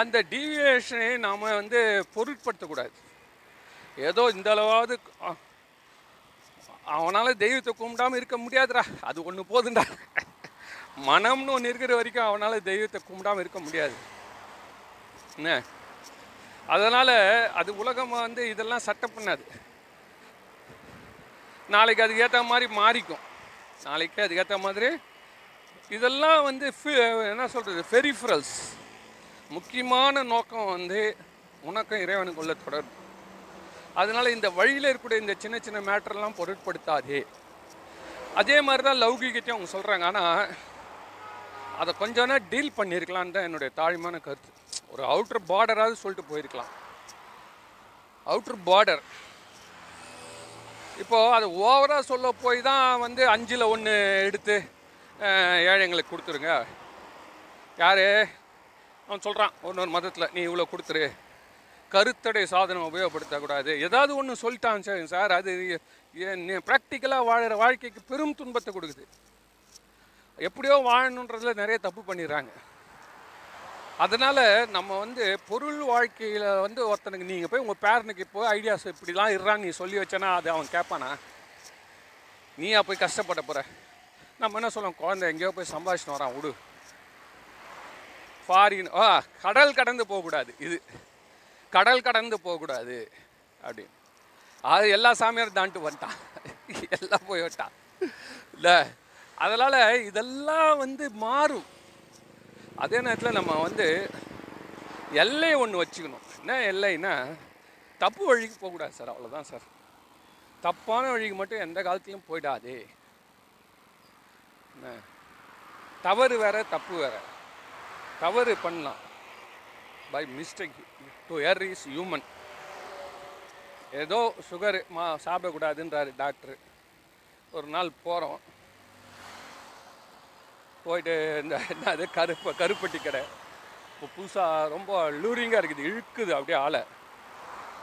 [SPEAKER 1] அந்த டீவியேஷனை நாம் வந்து பொருட்படுத்தக்கூடாது. ஏதோ இந்த அளவாவது தெய்வத்தை கும்பிடாமல் இருக்க முடியாதுடா. அது ஒன்று போதுண்டா மனம்னு ஒன்று இருக்கிற வரைக்கும் அவனால் தெய்வத்தை கும்பிடாம இருக்க முடியாது. என்ன? அதனால் அது உலகம் வந்து இதெல்லாம் சட்டம் பண்ணாது. நாளைக்கு அதுக்கு ஏற்ற மாதிரி மாறிக்கும். நாளைக்கு அதுக்கு ஏற்ற மாதிரி இதெல்லாம் வந்து என்ன சொல்கிறது ஃபெரிஃபரல்ஸ் முக்கியமான நோக்கம் வந்து உனக்கும் இறைவனுக்கு உள்ள தொடர்பு. அதனால் இந்த வழியில் இருக்கக்கூடிய இந்த சின்ன சின்ன மேட்டர்லாம் பொருட்படுத்தாதே. அதே மாதிரி தான் லௌகீகத்தையும் அவங்க சொல்கிறாங்க ஆனால் அதை கொஞ்சம் நேரம் டீல் பண்ணியிருக்கலான்னு தான் என்னுடைய தாழ்மையான கருத்து. ஒரு அவுட்டர் பார்டராவது சொல்லிட்டு போயிருக்கலாம். அவுட்டர் பார்டர் இப்போது அது ஓவராக சொல்ல போய் தான் வந்து அஞ்சில் ஒன்று எடுத்து ஏழைங்களுக்கு கொடுத்துருங்க. யார்? அவன் சொல்கிறான் ஒன்று ஒரு மதத்தில் நீ இவ்வளோ கொடுத்துரு. கருத்தடை சாதனம் உபயோகப்படுத்தக்கூடாது. ஏதாவது ஒன்று சொல்லிட்டான் சார் சார் அது ப்ராக்டிக்கலாக வாழ்கிற வாழ்க்கைக்கு பெரும் துன்பத்தை கொடுக்குது. எப்படியோ வாழணுன்றதுல நிறைய தப்பு பண்ணிடுறாங்க. அதனால் நம்ம வந்து பொருள் வாழ்க்கையில் வந்து ஒருத்தனுக்கு நீங்கள் போய் உங்கள் பேரனுக்கு இப்போ ஐடியாஸ் இப்படிலாம் இருறான்னு நீ சொல்லி வச்சனா அது அவன் கேட்பானா? நீயா போய் கஷ்டப்பட போகிற நம்ம என்ன சொல்லுவோம்? குழந்தை எங்கேயோ போய் சம்பாதிச்சுட்டு வரான் விடு. ஃபாரின் ஆ கடல் கடந்து போகக்கூடாது இது. கடல் கடந்து போகக்கூடாது அப்படின்னு. அது எல்லா சாமியாரும் தாண்ட்டு வந்துட்டான். எல்லாம் போய் விட்டான் இல்லை அதனால் இதெல்லாம் வந்து மாறும். அதே நேரத்தில் நம்ம வந்து எல்லை ஒன்று வச்சுக்கணும். என்ன எல்லைன்னா தப்பு வழிக்கு போகக்கூடாது சார் அவ்வளோதான் சார். தப்பான வழிக்கு மட்டும் எந்த காலத்துலையும் போயிடாதே. என்ன? தவறு வேற தப்பு வேற. தவறு பண்ணலாம். By mistake to err is human ஏதோ சுகர் மா சாப்பிடக்கூடாதுன்றாரு டாக்டர் ஒரு நாள் போகிறோம் போயிட்டு இந்த என்னது கருப்பு கருப்பட்டி கடை. இப்போ புதுசாக ரொம்ப லூரிங்காக இருக்குது இழுக்குது அப்படியே ஆளை.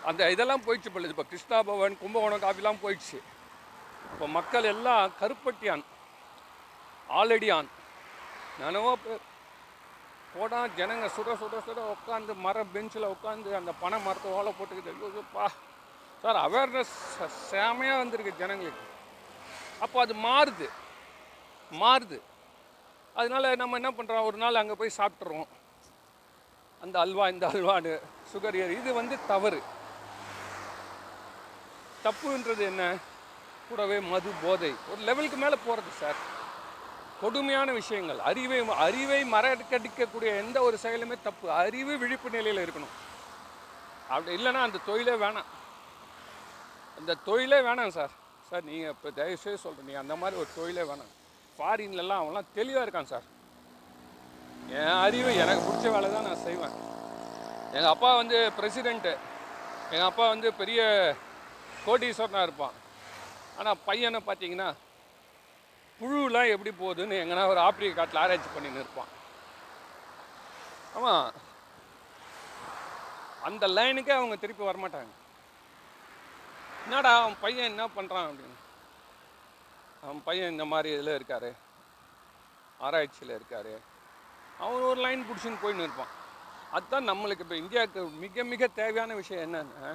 [SPEAKER 1] அந்த இதெல்லாம் போயிடுச்சு பிள்ளை இப்போ கிருஷ்ணா பவன் கும்பகோணம் காஃபிலாம் போயிடுச்சு. இப்போ மக்கள் எல்லாம் கருப்பட்டியான் ஆலடியான் நனவோ நானவோ போடா ஜனங்க சுட சுட சுட உட்காந்து மர பெஞ்சில் உட்காந்து அந்த பனை மரத்தை ஓலை போட்டுக்கிட்டு பா. சார் அவேர்னஸ் செமையாக வந்திருக்கு ஜனங்களுக்கு. அப்போ அது மாறுது. மாறுது. அதனால நம்ம என்ன பண்ணுறோம் ஒரு நாள் அங்கே போய் சாப்பிட்றோம் அந்த அல்வா இந்த அல்வான்னு சுகர் ஏறி. இது வந்து தவறு. தப்புன்றது என்ன? கூடவே மது போதை. ஒரு லெவலுக்கு மேலே போகிறது சார் கொடுமையான விஷயங்கள். அறிவை அறிவை மறக்கடிக்கக்கூடிய எந்த ஒரு செயலுமே தப்பு. அறிவு விழிப்பு நிலையில் இருக்கணும். அப்படி இல்லைன்னா அந்த தொழிலே வேணாம். அந்த தொழிலே வேணாம் சார் சார் நீங்கள் இப்போ தயவுசெய்து சொல்கிறேன் நீங்கள் அந்த மாதிரி ஒரு தொழிலே வேணாம். ஃபாரின்லலாம் அவன்லாம் தெளிவாக இருக்கான் சார். என் அறிவு எனக்கு பிடிச்ச வேலை தான் நான் செய்வேன். எங்கள் அப்பா வந்து பிரசிடெண்ட்டு எங்கள் அப்பா வந்து பெரிய கோடீஸ்வரனாக இருப்பான். ஆனால் பையனை பார்த்தீங்கன்னா புழுலாம் எப்படி போகுதுன்னு எங்கன்னா ஒரு ஆப்பிரிக்க காட்டில் ஆராய்ச்சி பண்ணின்னு இருப்பான். ஆமாம் அந்த லைனுக்கே அவங்க திருப்பி வரமாட்டாங்க. என்னடா அவன் பையன் என்ன பண்ணுறான் அப்படின்னு. அவன் பையன் இந்த மாதிரி இதில் இருக்கார். ஆராய்ச்சியில் இருக்கார். அவன் ஒரு லைன் பிடிச்சின்னு போயின்னு இருப்பான். அதுதான் நம்மளுக்கு இப்போ இந்தியாவுக்கு மிக மிக தேவையான விஷயம் என்னன்னா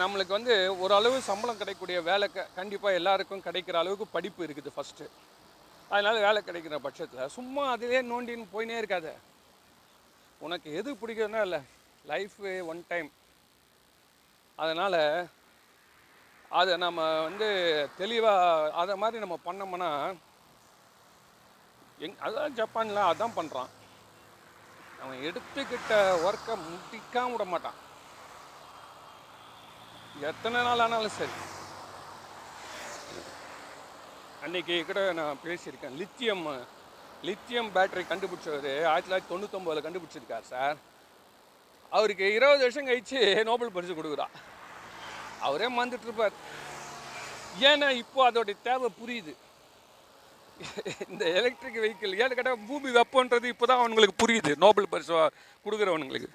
[SPEAKER 1] நம்மளுக்கு வந்து ஓரளவு சம்பளம் கிடைக்கக்கூடிய வேலை க கண்டிப்பாக எல்லாருக்கும் கிடைக்கிற அளவுக்கு படிப்பு இருக்குது ஃபஸ்ட்டு அதனால் வேலை கிடைக்கிற பட்சத்தில் சும்மா அதிலே நோண்டின்னு போயினே இருக்காத. உனக்கு எது பிடிக்குதுன்னா இல்லை லைஃப் ஒன் டைம் அதனால் அதை நம்ம வந்து தெளிவாக அதை மாதிரி நம்ம பண்ணோம்னா எங் அதான் ஜப்பானில் அதான் பண்ணுறான் அவன் எடுத்துக்கிட்ட ஒர்க்கை முடிக்காம விட மாட்டான். எத்தனை நாள் ஆனாலும் சரி. அன்னைக்கு கூட நான் பேசியிருக்கேன். லித்தியம் லித்தியம் பேட்டரி கண்டுபிடிச்சவர் ஆயிரத்தி தொள்ளாயிரத்தி தொண்ணூத்தொம்பதில் கண்டுபிடிச்சிருக்கார் சார். அவருக்கு இருபது வருஷம் கழிச்சு நோபல் பரிசு கொடுக்குறா அவரே மறந்துட்டு இருப்பார் ஏன்னா இப்போ அதோடைய தேவை புரியுது. இந்த எலக்ட்ரிக் வெஹிக்கிள் ஏன்னு கேட்டால் பூமி வெப்பன்றது இப்போ தான் அவனுங்களுக்கு புரியுது. நோபல் பரிசு கொடுக்குறவனுங்களுக்கு.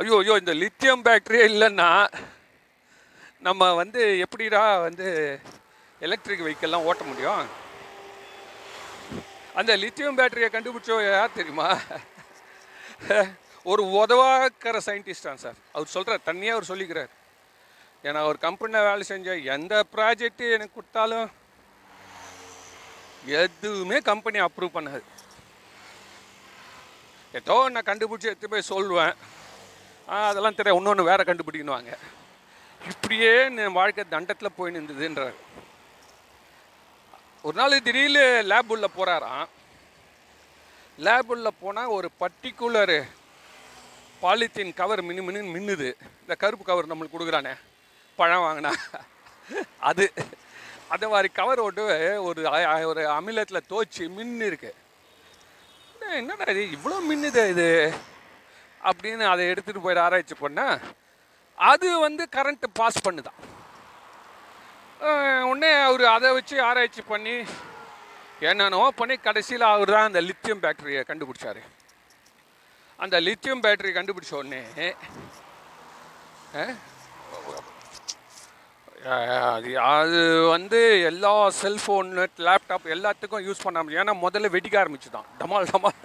[SPEAKER 1] ஐயோ ஐயோ இந்த லித்தியம் பேட்டரியே இல்லைன்னா நம்ம வந்து எப்படிடா வந்து எலக்ட்ரிக் வெஹிக்கிள்லாம் ஓட்ட முடியும்? அந்த லித்தியம் பேட்டரியை கண்டுபிடிச்சோ யார் தெரியுமா? ஒரு உதவாக்கிற சயின்டிஸ்டான் சார். அவர் சொல்கிறார் தனியாக அவர் சொல்லிக்கிறார். ஏன்னா ஒரு கம்பெனியில் வேலை செஞ்ச எந்த ப்ராஜெக்ட்டு எனக்கு கொடுத்தாலும் எதுவுமே கம்பெனி அப்ரூவ் பண்ணாது. ஏதோ நான் கண்டுபிடிச்சி எடுத்து போய் சொல்லுவேன். அதெல்லாம் தெரியும் இன்னொன்று வேற கண்டுபிடிக்கணுவாங்க. இப்படியே என் வாழ்க்கை தண்டத்தில் போய் நின்றுதுன்றார். ஒரு நாள் திடீர்னு லேப் உள்ள போகிறாராம் லேப் உள்ள போனால் ஒரு பர்டிகுலர் பாலித்தீன் கவர் மினு மின்னு மின்னுது. இந்த கருப்பு கவர் நம்மளுக்கு கொடுக்குறானே. பழம் வாங்கினா. அது அந்த மாதிரி கவர் ஓட்டு ஒரு ஒரு அமிலத்தில் தோச்சு மின்னு இருக்கு. என்னடா இது? இவ்வளோ மின்னுது இது? அப்படின்னு அதை எடுத்துகிட்டு போய் ஆராய்ச்சி பண்ணால் அது வந்து கரண்ட்டு பாஸ் பண்ணுதான் உடனே அவர் அதை வச்சு ஆராய்ச்சி பண்ணி என்னென்னவோ பண்ணி கடைசியில் அவர் தான் அந்த லித்தியம் பேட்டரியை கண்டுபிடிச்சார். அந்த லித்தியம் பேட்டரி கண்டுபிடிச்ச உடனே அது அது வந்து எல்லா செல்ஃபோன் லேப்டாப் எல்லாத்துக்கும் யூஸ் பண்ண முடியும். ஏன்னா முதல்ல வெடிக்க ஆரம்பிச்சு தான் டமால் டமால்.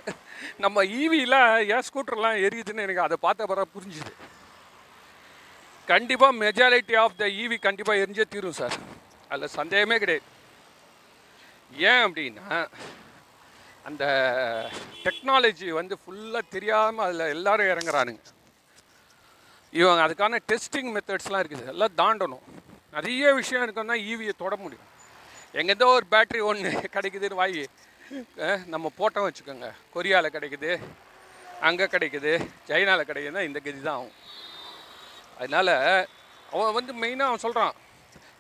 [SPEAKER 1] நம்ம ஈவியில் ஏன் ஸ்கூட்டர்லாம் எரியுதுன்னு எனக்கு அதை பார்த்த பிறகு புரிஞ்சுது. கண்டிப்பாக மெஜாரிட்டி ஆஃப் த ஈவி கண்டிப்பாக எரிஞ்சே தீரும் சார் அதில் சந்தேகமே கிடையாது. ஏன் அப்படின்னா அந்த டெக்னாலஜி வந்து ஃபுல்லாக தெரியாமல் அதில் எல்லோரும் இறங்குறானுங்க. இவங்க அதுக்கான டெஸ்டிங் மெத்தட்ஸ்லாம் இருக்குது. எல்லாம் தாண்டணும். நிறைய விஷயம் இருக்குன்னா ஈவியை தொட முடியும். எங்கேருந்தோ ஒரு பேட்ரி ஒன்று கிடைக்குதுன்னு வாங்கி நம்ம போட்டோம் வச்சுக்கோங்க. கொரியாவில் கிடைக்குது அங்கே கிடைக்குது சைனாவில் கிடைக்குதுன்னா இந்த கதி தான் ஆகும். அதனால் அவன் வந்து மெயினாக அவன் சொல்கிறான்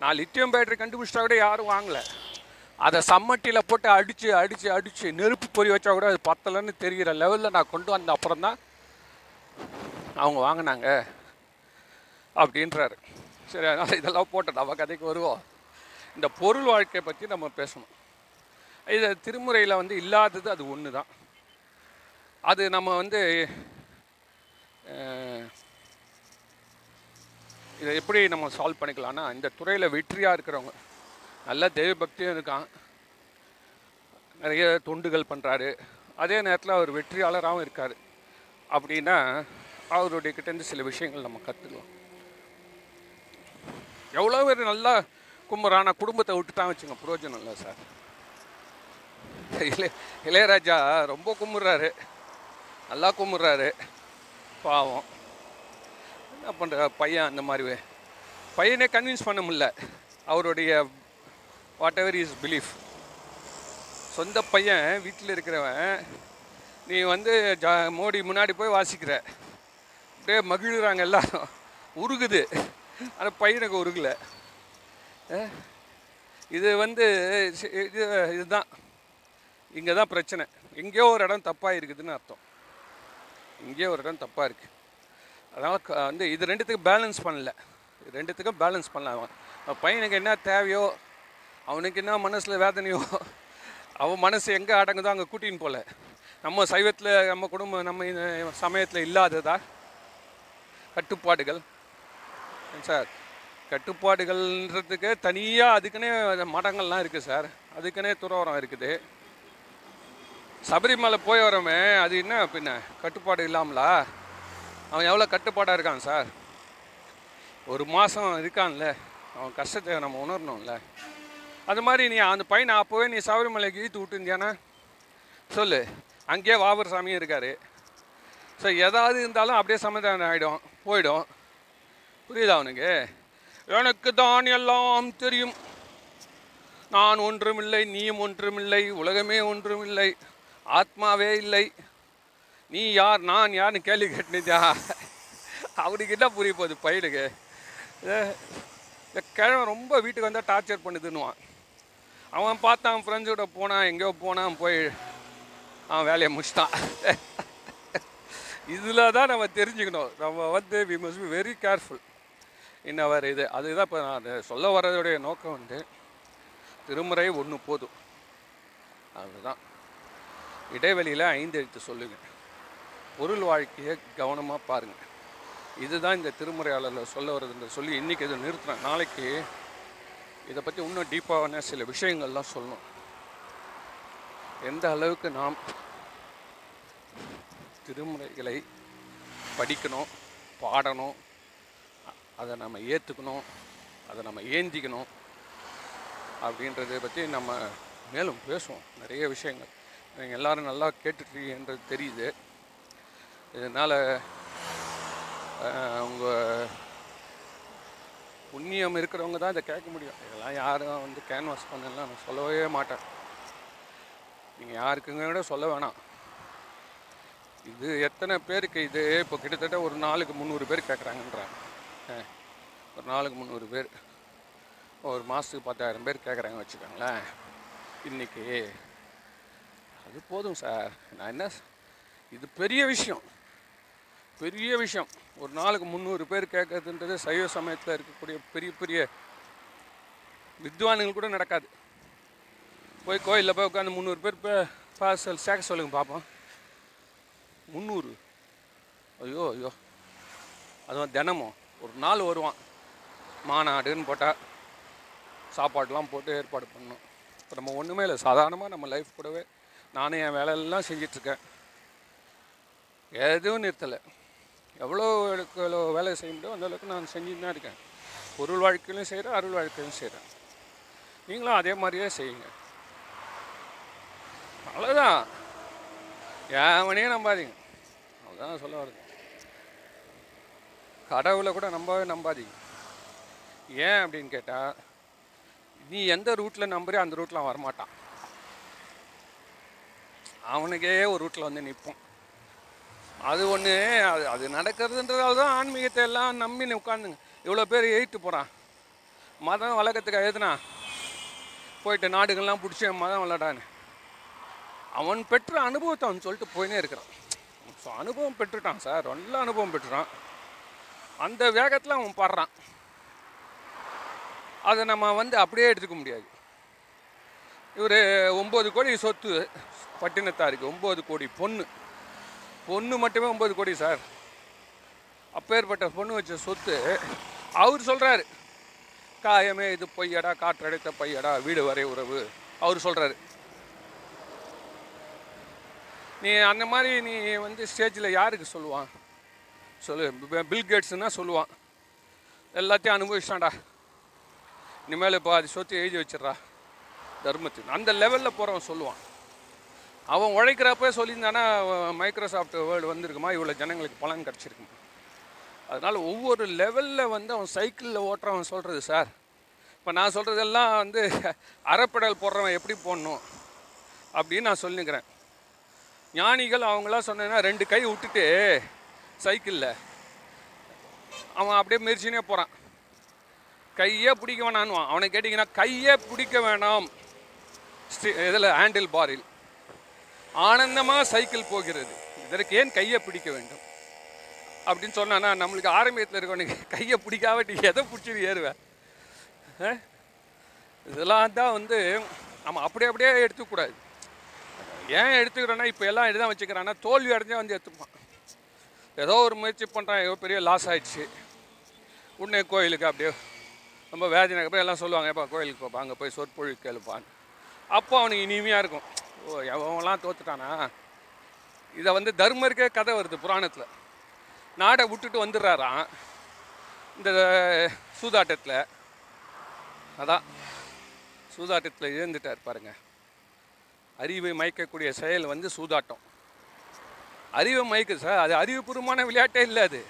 [SPEAKER 1] நான் லித்தியம் பேட்டரி கண்டுபிடிச்சா கூட யாரும் வாங்கலை. அதை சம்மட்டியில் போட்டு அடித்து அடித்து அடித்து நெருப்பு பொறி வச்சா கூட அது பத்தலைன்னு தெரிகிற லெவலில் நான் கொண்டு வந்த அப்புறம் தான் அவங்க வாங்கினாங்க அப்படின்றாரு. சரி அதனால் இதெல்லாம் போட்ட நம்ம கதைக்கு வருவோம். இந்த பொருள் வாழ்க்கையை பற்றி நம்ம பேசணும். இது திருமுறையில் வந்து இல்லாதது அது ஒன்று தான் அது நம்ம வந்து இதை எப்படி நம்ம சால்வ் பண்ணிக்கலாம்னா இந்த துறையில் வெற்றியாக இருக்கிறவங்க நல்ல தெய்வ பக்தியும் இருக்கான். நிறைய தொண்டுகள் பண்ணுறாரு அதே நேரத்தில் அவர் வெற்றியாளராகவும் இருக்கார். அப்படின்னா அவருடைய கிட்டேருந்து சில விஷயங்கள் நம்ம கற்றுக்கலாம் எவ்வளோ பேர் நல்லா கும்புறான? குடும்பத்தை விட்டுட்டான் வச்சுங்க புரோஜனம் இல்லை சார். இளைய இளையராஜா ரொம்ப கும்பிட்றாரு நல்லா கும்பிட்றாரு பாவம். என்ன பண்ணுற பையன் அந்த மாதிரி பையனே கன்வின்ஸ் பண்ண முடியல. அவருடைய வாட் எவர் இஸ் பிலீஃப் சொந்த பையன் வீட்டில் இருக்கிறவன். நீ வந்து ஜா மோடி முன்னாடி போய் வாசிக்கிற. அப்படியே மகிழ்கிறாங்க எல்லாரும். உருகுது. ஆனால் பையனுக்கு உருகலை. இது வந்து இது இதுதான். இங்கே தான் பிரச்சனை. எங்கேயோ ஒரு இடம் தப்பாக இருக்குதுன்னு அர்த்தம். இங்கேயோ ஒரு இடம் தப்பாக இருக்குது அதனால் வந்து இது ரெண்டுத்துக்கும் பேலன்ஸ் பண்ணல. இது ரெண்டுத்துக்கும் பேலன்ஸ் பண்ணல அவன். பையனுக்கு என்ன தேவையோ அவனுக்கு என்ன மனசில் வேதனையோ அவன் மனசு எங்கே அடங்குதோ அங்கே கூட்டின்னு போல. நம்ம சைவத்தில் நம்ம குடும்பம் நம்ம சமயத்தில் இல்லாததா? கட்டுப்பாடுகள். சார் கட்டுப்பாடுகள்ன்றதுக்கு தனியாக அதுக்குன்னே மடங்கள்லாம் இருக்குது சார். அதுக்குன்னே துறவரம் இருக்குது. சபரிமலை போய் வரமே அது என்ன பின்ன? கட்டுப்பாடு இல்லாமலா? அவன் எவ்வளோ கட்டுப்பாடாக இருக்கான் சார்? ஒரு மாதம் இருக்கான்ல. அவன் கஷ்டத்தை நம்ம உணரணும்ல. அது மாதிரி நீ அந்த பையனை அப்போவே நீ சபரிமலைக்கு ஈத்து விட்டுருந்தியானா? சொல்லு. அங்கேயே வாபர் சாமியும் இருக்கார். ஸோ எதாவது இருந்தாலும் அப்படியே சமாதானம் ஆகிடும் போயிடும். புரியுதா அவனுக்கு எனக்கு தான் எல்லாம் தெரியும். நான் ஒன்றுமில்லை நீயும் ஒன்றுமில்லை உலகமே ஒன்றுமில்லை ஆத்மாவே இல்லை. நீ யார் நான் யார்னு கேள்வி கேட்டுனியா? அவனுக்கு என்ன புரிய போகுது பயிலுக்கு. இந்த கிழமை ரொம்ப வீட்டுக்கு வந்தால் டார்ச்சர் பண்ணுதுன்னுவான். அவன் பார்த்தான் ஃப்ரெண்ட்ஸோட போனான் எங்கேயோ போனான் போய் அவன் வேலையை முடிச்சிட்டான். இதில் தான் நம்ம தெரிஞ்சுக்கணும். நம்ம வந்து we must be very careful இன்னவர் இது அதுதான் இப்போ நான் அதை சொல்ல வர்றதுடைய நோக்கம் வந்து திருமுறை ஒன்று போதும். அதுதான் இடைவெளியில் ஐந்து எழுத்து சொல்லுங்க. பொருள் வாழ்க்கையை கவனமாக பாருங்கள் இதுதான் இந்த திருமுறையாளரில் சொல்ல வர்றதுன்ற சொல்லி இன்றைக்கி இதை நிறுத்துறேன். நாளைக்கு இதை பற்றி இன்னும் டீப்பான சில விஷயங்கள்லாம் சொல்லணும். எந்த அளவுக்கு நாம் திருமுறைகளை படிக்கணும் பாடணும் அதை நம்ம ஏற்றுக்கணும் அதை நம்ம ஏந்திக்கணும் அப்படின்றத பற்றி நம்ம மேலும் பேசுவோம். நிறைய விஷயங்கள். நீங்கள் எல்லாரும் நல்லா கேட்டுட்ருக்கீங்கன்றது தெரியுது. இதனால் உங்கள் புண்ணியம் இருக்கிறவங்க தான் இதை கேட்க முடியும். இதெல்லாம் யாரும் வந்து கேன்வாஸ் பண்ணலாம் நான் சொல்லவே மாட்டேன். நீங்கள் யாருக்குங்க கூட சொல்ல வேணாம். இது எத்தனை பேருக்கு இது? இப்போ கிட்டத்தட்ட ஒரு நாளுக்கு முந்நூறு பேர் கேட்குறாங்கன்றாங்க ஒரு நாளுக்கு முந்நூறு பேர் ஒரு மாதத்துக்கு பத்தாயிரம் பேர் கேட்குறாங்க வச்சுக்கோங்களேன். இன்னைக்கு அது போதும் சார். நான் என்ன இது பெரிய விஷயம். பெரிய விஷயம். ஒரு நாளுக்கு முந்நூறு பேர் கேட்கறதுன்றது சைவ சமயத்தில் இருக்கக்கூடிய பெரிய பெரிய வித்வான்கள் கூட நடக்காது. போய் கோயிலில் போய் உட்காந்து முந்நூறு பேர் இப்போ பார்சல் சேர்க்க சொல்லுங்க பார்ப்போம் முந்நூறு? ஐயோ ஐயோ. அதுவும் தினமும். ஒரு நாள் வருவான். மாநாடுன்னு போட்டால் சாப்பாடெலாம் போட்டு ஏற்பாடு பண்ணணும். இப்போ நம்ம ஒன்றுமே இல்லை. சாதாரணமாக நம்ம லைஃப் கூடவே நானும் என் வேலையெல்லாம் செஞ்சிட்ருக்கேன். எதுவும் நிறுத்தலை. எவ்வளோ எவ்வளோ வேலை செய்ய முடியும் அந்த அளவுக்கு நான் செஞ்சுட்டு தான் இருக்கேன். பொருள் வாழ்க்கையிலும் செய்கிறேன் அருள் வாழ்க்கையிலும் செய்கிறேன் நீங்களும் அதே மாதிரியே செய்யுங்க. அவ்வளோதான் ஏவனையும் நம்பாதீங்க. அவ்வளோதான் சொல்ல வருது. கடவுளை கூட நம்பவே நம்பாதீங்க. ஏன் அப்படின்னு கேட்டால் நீ எந்த ரூட்டில் நம்புறியோ அந்த ரூட்டில் அவன் வரமாட்டான். அவனுக்கே ஒரு ரூட்டில் வந்து நிற்போம் அது ஒன்று அது அது நடக்கிறதுன்றதால தான் ஆன்மீகத்தை எல்லாம் நம்பி உட்காந்துங்க இவ்வளோ பேர் எயிட்டு போகிறான் மதம் வழக்கத்துக்கு எழுதுனா போயிட்டு நாடுகள்லாம் பிடிச்சி மதம் விளாடான்னு அவன் பெற்ற அனுபவத்தை அவன் சொல்லிட்டு போயினே இருக்கிறான். ஸோ அனுபவம் பெற்றுட்டான் சார். நல்ல அனுபவம் பெற்றுட்டான். அந்த வேகத்தில் அவன் பாடுறான். அதை நம்ம வந்து அப்படியே எடுத்துக்க முடியாது. இவர் ஒம்பது கோடி சொத்து பட்டினத்தாருக்கு ஒம்பது கோடி பொண்ணு. பொண்ணு மட்டுமே ஒம்பது கோடி சார். அப்பேற்பட்ட பொண்ணு வச்ச சொத்து அவர் சொல்கிறாரு காயமே இது பொய்யடா காற்றடைத்த பையடா வீடு வரை உறவு அவர் சொல்கிறாரு நீ அந்த மாதிரி நீ வந்து ஸ்டேஜில் யாருக்கு சொல்லுவான்? சொல்லு பில் கேட்ஸ்னா சொல்லுவான். எல்லாத்தையும் அனுபவிச்சிட்டான்டா இனிமேல் இப்போ அது சொத்து எழுதி வச்சிடுறா. தர்மத்துக்கு அந்த லெவலில் போகிறவன் சொல்லுவான். அவன் உழைக்கிறப்ப சொல்லியிருந்தானா மைக்ரோசாஃப்ட் வேர்ல்டு வந்திருக்குமா? இவ்வளோ ஜனங்களுக்கு பலன் கிடச்சிருக்குமா? அதனால் ஒவ்வொரு லெவலில் வந்து அவன் சைக்கிளில் ஓட்டுறவன் சொல்கிறது சார் இப்போ நான் சொல்கிறதெல்லாம் வந்து அரைப்படல் போடுறவன் எப்படி போடணும்? அப்படின்னு நான் சொல்லிக்கிறேன். ஞானிகள் அவங்களாம் சொன்னேன்னா ரெண்டு கை விட்டுட்டு சைக்கிளில். அவன் அப்படியே மெரிச்சினே போகிறான் கையே பிடிக்க வேணான்னுவான். அவனை கேட்டிங்கன்னா கையே பிடிக்க வேணாம். இதில் ஹேண்டில் பாரில் ஆனந்தமாக சைக்கிள் போகிறது. இதற்கு ஏன் கையை பிடிக்க வேண்டும்? அப்படின்னு சொன்னானா நம்மளுக்கு ஆரம்பியத்தில் இருக்கவனுக்கு கையை பிடிக்காவட்டி எதை பிடிச்சிட்டு ஏறுவேன் இதெல்லாம் தான் வந்து நம்ம அப்படியே அப்படியே எடுத்துக்கூடாது ஏன் எடுத்துக்கிறோன்னா இப்போ எல்லாம் இதுதான் வச்சுக்கிறான்னா தோல்வி அடைஞ்சா வந்து எடுத்துப்பான் ஏதோ ஒரு முயற்சி பண்ணுறான் ஏதோ பெரிய லாஸ் ஆயிடுச்சு. உடனே கோயிலுக்கு அப்படியே ரொம்ப வேதனை அப்புறம் எல்லாம் சொல்லுவாங்க எப்போ கோயிலுக்கு போப்பா அங்கே போய் சொற்பொழி கேளுப்பான்னு. அப்போ அவனுக்கு இனிமையாக இருக்கும். ஓ எவன்லாம் தோத்துட்டானா? இதை வந்து தர்மருக்கே கதை வருது புராணத்தில். நாடை விட்டுட்டு வந்துடுறாராம். இந்த சூதாட்டத்தில். அதான். சூதாட்டத்தில் இழந்துட்டார் பாருங்கள் அறிவை மயக்கக்கூடிய செயல் வந்து சூதாட்டம். அறிவை மயக்கு சார். அது அறிவுபூர்வமான விளையாட்டே இல்லை அது.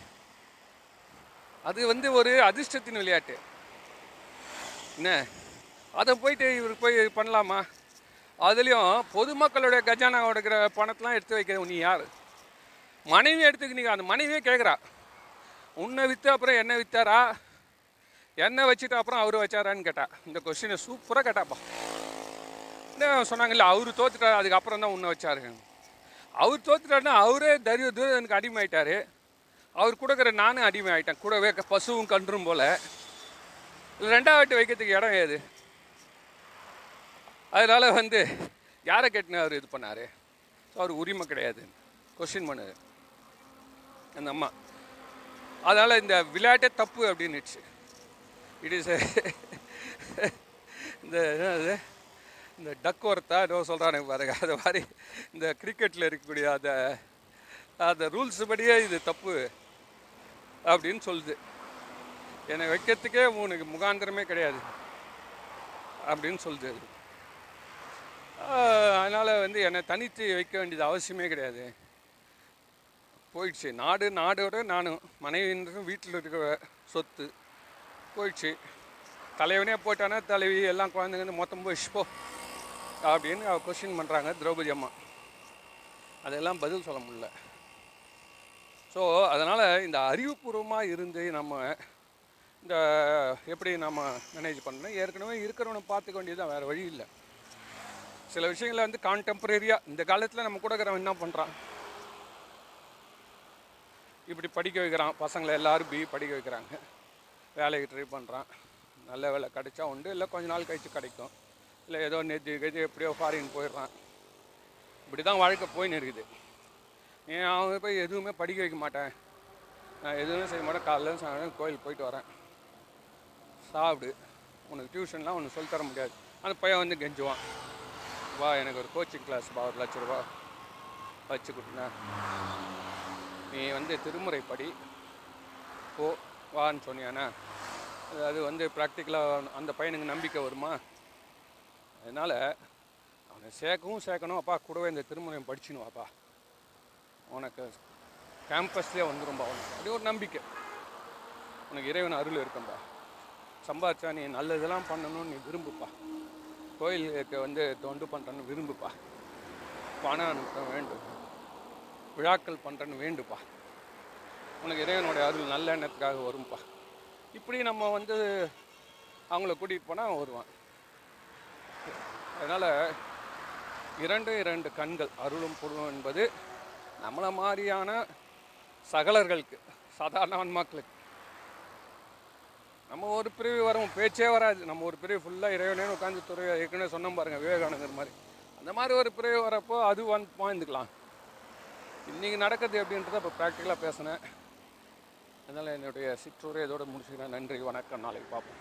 [SPEAKER 1] அது வந்து ஒரு அதிர்ஷ்டத்தின் விளையாட்டு. என்ன? அதை போயிட்டு இவர் போய் பண்ணலாமா? அதுலேயும் பொதுமக்களுடைய கஜானாவோட இருக்கிற பணத்தெலாம் எடுத்து வைக்கிற நீ யார்? மனைவி எடுத்துக்கினீங்க அந்த மனைவியே கேட்குறா உன்னை விற்று அப்புறம் என்ன விற்றாரா என்ன வச்சுட்டு அப்புறம் அவர் வச்சாரான்னு கேட்டா. இந்த கொஸ்டினை சூப்பராக கேட்டாப்பா. என்ன சொன்னாங்கல்ல அவர் தோத்துட்டார் அதுக்கப்புறம் தான் உன்னை வச்சாரு அவர் தோத்துட்டாருன்னா அவரே தரிய தூரனுக்கு அடிமையாயிட்டாரு. அவர் கொடுக்குற நானும் அடிமை ஆயிட்டேன் கூடவே பசுவும் கன்றும் போல. இதுல வைக்கிறதுக்கு இடம் ஏது? அதனால் வந்து யாரை கேட்டுன்னு அவர் இது பண்ணாரு? அவர் உரிமை கிடையாது. கொஸ்டின் பண்ணுது. அந்த அம்மா. அதனால் இந்த விளையாட்டே தப்பு அப்படின்னுச்சு. இட் இஸ் இந்த என்னது? இந்த டக் ஒர்த்தா ஏதோ சொல்கிறானே பாருங்க. அது மாதிரி இந்த கிரிக்கெட்டில் இருக்கக்கூடிய அந்த அந்த ரூல்ஸ் படியே இது தப்பு அப்படின்னு சொல்லுது. என்னை வைக்கிறதுக்கே உனக்கு முகாந்திரமே கிடையாது அப்படின்னு சொல்லுது அது. அதனால் வந்து என்னை தனித்து வைக்க வேண்டியது அவசியமே கிடையாது. போயிடுச்சு. நாடு நாடோட நானும் மனைவின்றதும் வீட்டில் இருக்கிற சொத்து போயிடுச்சு. தலைவனே போட்டானா தலைவி எல்லாம் குழந்தைங்க மொத்தம் போயிடுச்சு. போ. அப்படின்னு அவ கொஸ்டின் பண்ணுறாங்க திரௌபதி அம்மா. அதெல்லாம் பதில் சொல்ல முடியல. ஸோ அதனால் இந்த அறிவுபூர்வமாக இருந்து நம்ம இந்த எப்படி நம்ம மேனேஜ் பண்ணணும்? ஏற்கனவே இருக்கிறவனை பார்த்துக்க வேண்டியது வேறு வழி இல்லை. சில விஷயங்களை வந்து கான்டெம்பரரியாக இந்த காலத்தில் நம்ம கூட இருக்கிறவன் என்ன பண்ணுறான் இப்படி படிக்க வைக்கிறான் பசங்களை எல்லோரும் பி படிக்க வைக்கிறாங்க. வேலைக்கு ட்ரை பண்ணுறான் நல்ல வேலை கிடைச்சா உண்டு இல்லை கொஞ்ச நாள் கழித்து கிடைக்கும். இல்லை ஏதோ நேற்று கழிச்சு எப்படியோ ஃபாரின் போயிடுறான். இப்படி தான் வாழ்க்கை போயின்னு இருக்குது. ஏன் அவன் போய் எதுவுமே படிக்க வைக்க மாட்டேன். நான் எதுவுமே செய்ய மாட்டேன். காலைல சாயங்காலம் கோயிலுக்கு போயிட்டு வரேன். சாப்பிடு. உனக்கு டியூஷன்லாம் ஒன்று சொல்லித் தர முடியாது. அந்த பையன் வந்து கெஞ்சுவான். வா எனக்கு ஒரு கோச்சிங் கிளாஸ் பா ஒரு லட்ச ரூபா வச்சு கொடுத்தா நீ வந்து திருமுறை படி போ வான்னு சொன்னியானா. அது- அது வந்து ப்ராக்டிக்கலாக அந்த பையனுக்கு நம்பிக்கை வருமா? அதனால் அவனை சேர்க்கவும் சேர்க்கணும். அப்பா கூடவே இந்த திருமணம் படிச்சுன்னு உனக்கு கேம்பஸ்லேயே வந்துடும்பா உனக்கு. அப்படி ஒரு நம்பிக்கை. உனக்கு இறைவன் அருள் இருக்கும்பா. சம்பாதிச்சா நீ நல்லதெல்லாம் பண்ணணும்னு நீ விரும்புப்பா. கோயிலுக்கு வந்து தொண்டு பண்ணுறன்னு விரும்புப்பா. பணம் அனுப்ப வேண்டும். விழாக்கள் பண்ணுறன்னு வேண்டுப்பா. உனக்கு இறைவனுடைய அருள் நல்ல எண்ணத்துக்காக வரும்ப்பா இப்படி நம்ம வந்து அவங்கள கூட்டிகிட்டு போனால் வருவான். அதனால் இரண்டு இரண்டு கண்கள் அருளும் பொருளும் என்பது நம்மளை மாதிரியான சகலர்களுக்கு சாதாரண மக்களுக்கு நம்ம ஒரு பிரிவு வரும் பேச்சே வராது. நம்ம ஒரு பிரிவு ஃபுல்லாக இறைவனே உட்காந்து துறை ஏற்கனவே சொன்னோம் பாருங்கள் விவேகானந்தர் மாதிரி. அந்த மாதிரி ஒரு பிரிவு வரப்போ அது வந்து வாழ்ந்துக்கலாம் இன்றைக்கி நடக்குது அப்படின்றத இப்போ ப்ராக்டிக்கலாக பேசினேன். அதனால் என்னுடைய சிற்றுரை இதோடு முடிச்சுக்கிறேன். நன்றி வணக்கம். நாளைக்கு பார்ப்போம்.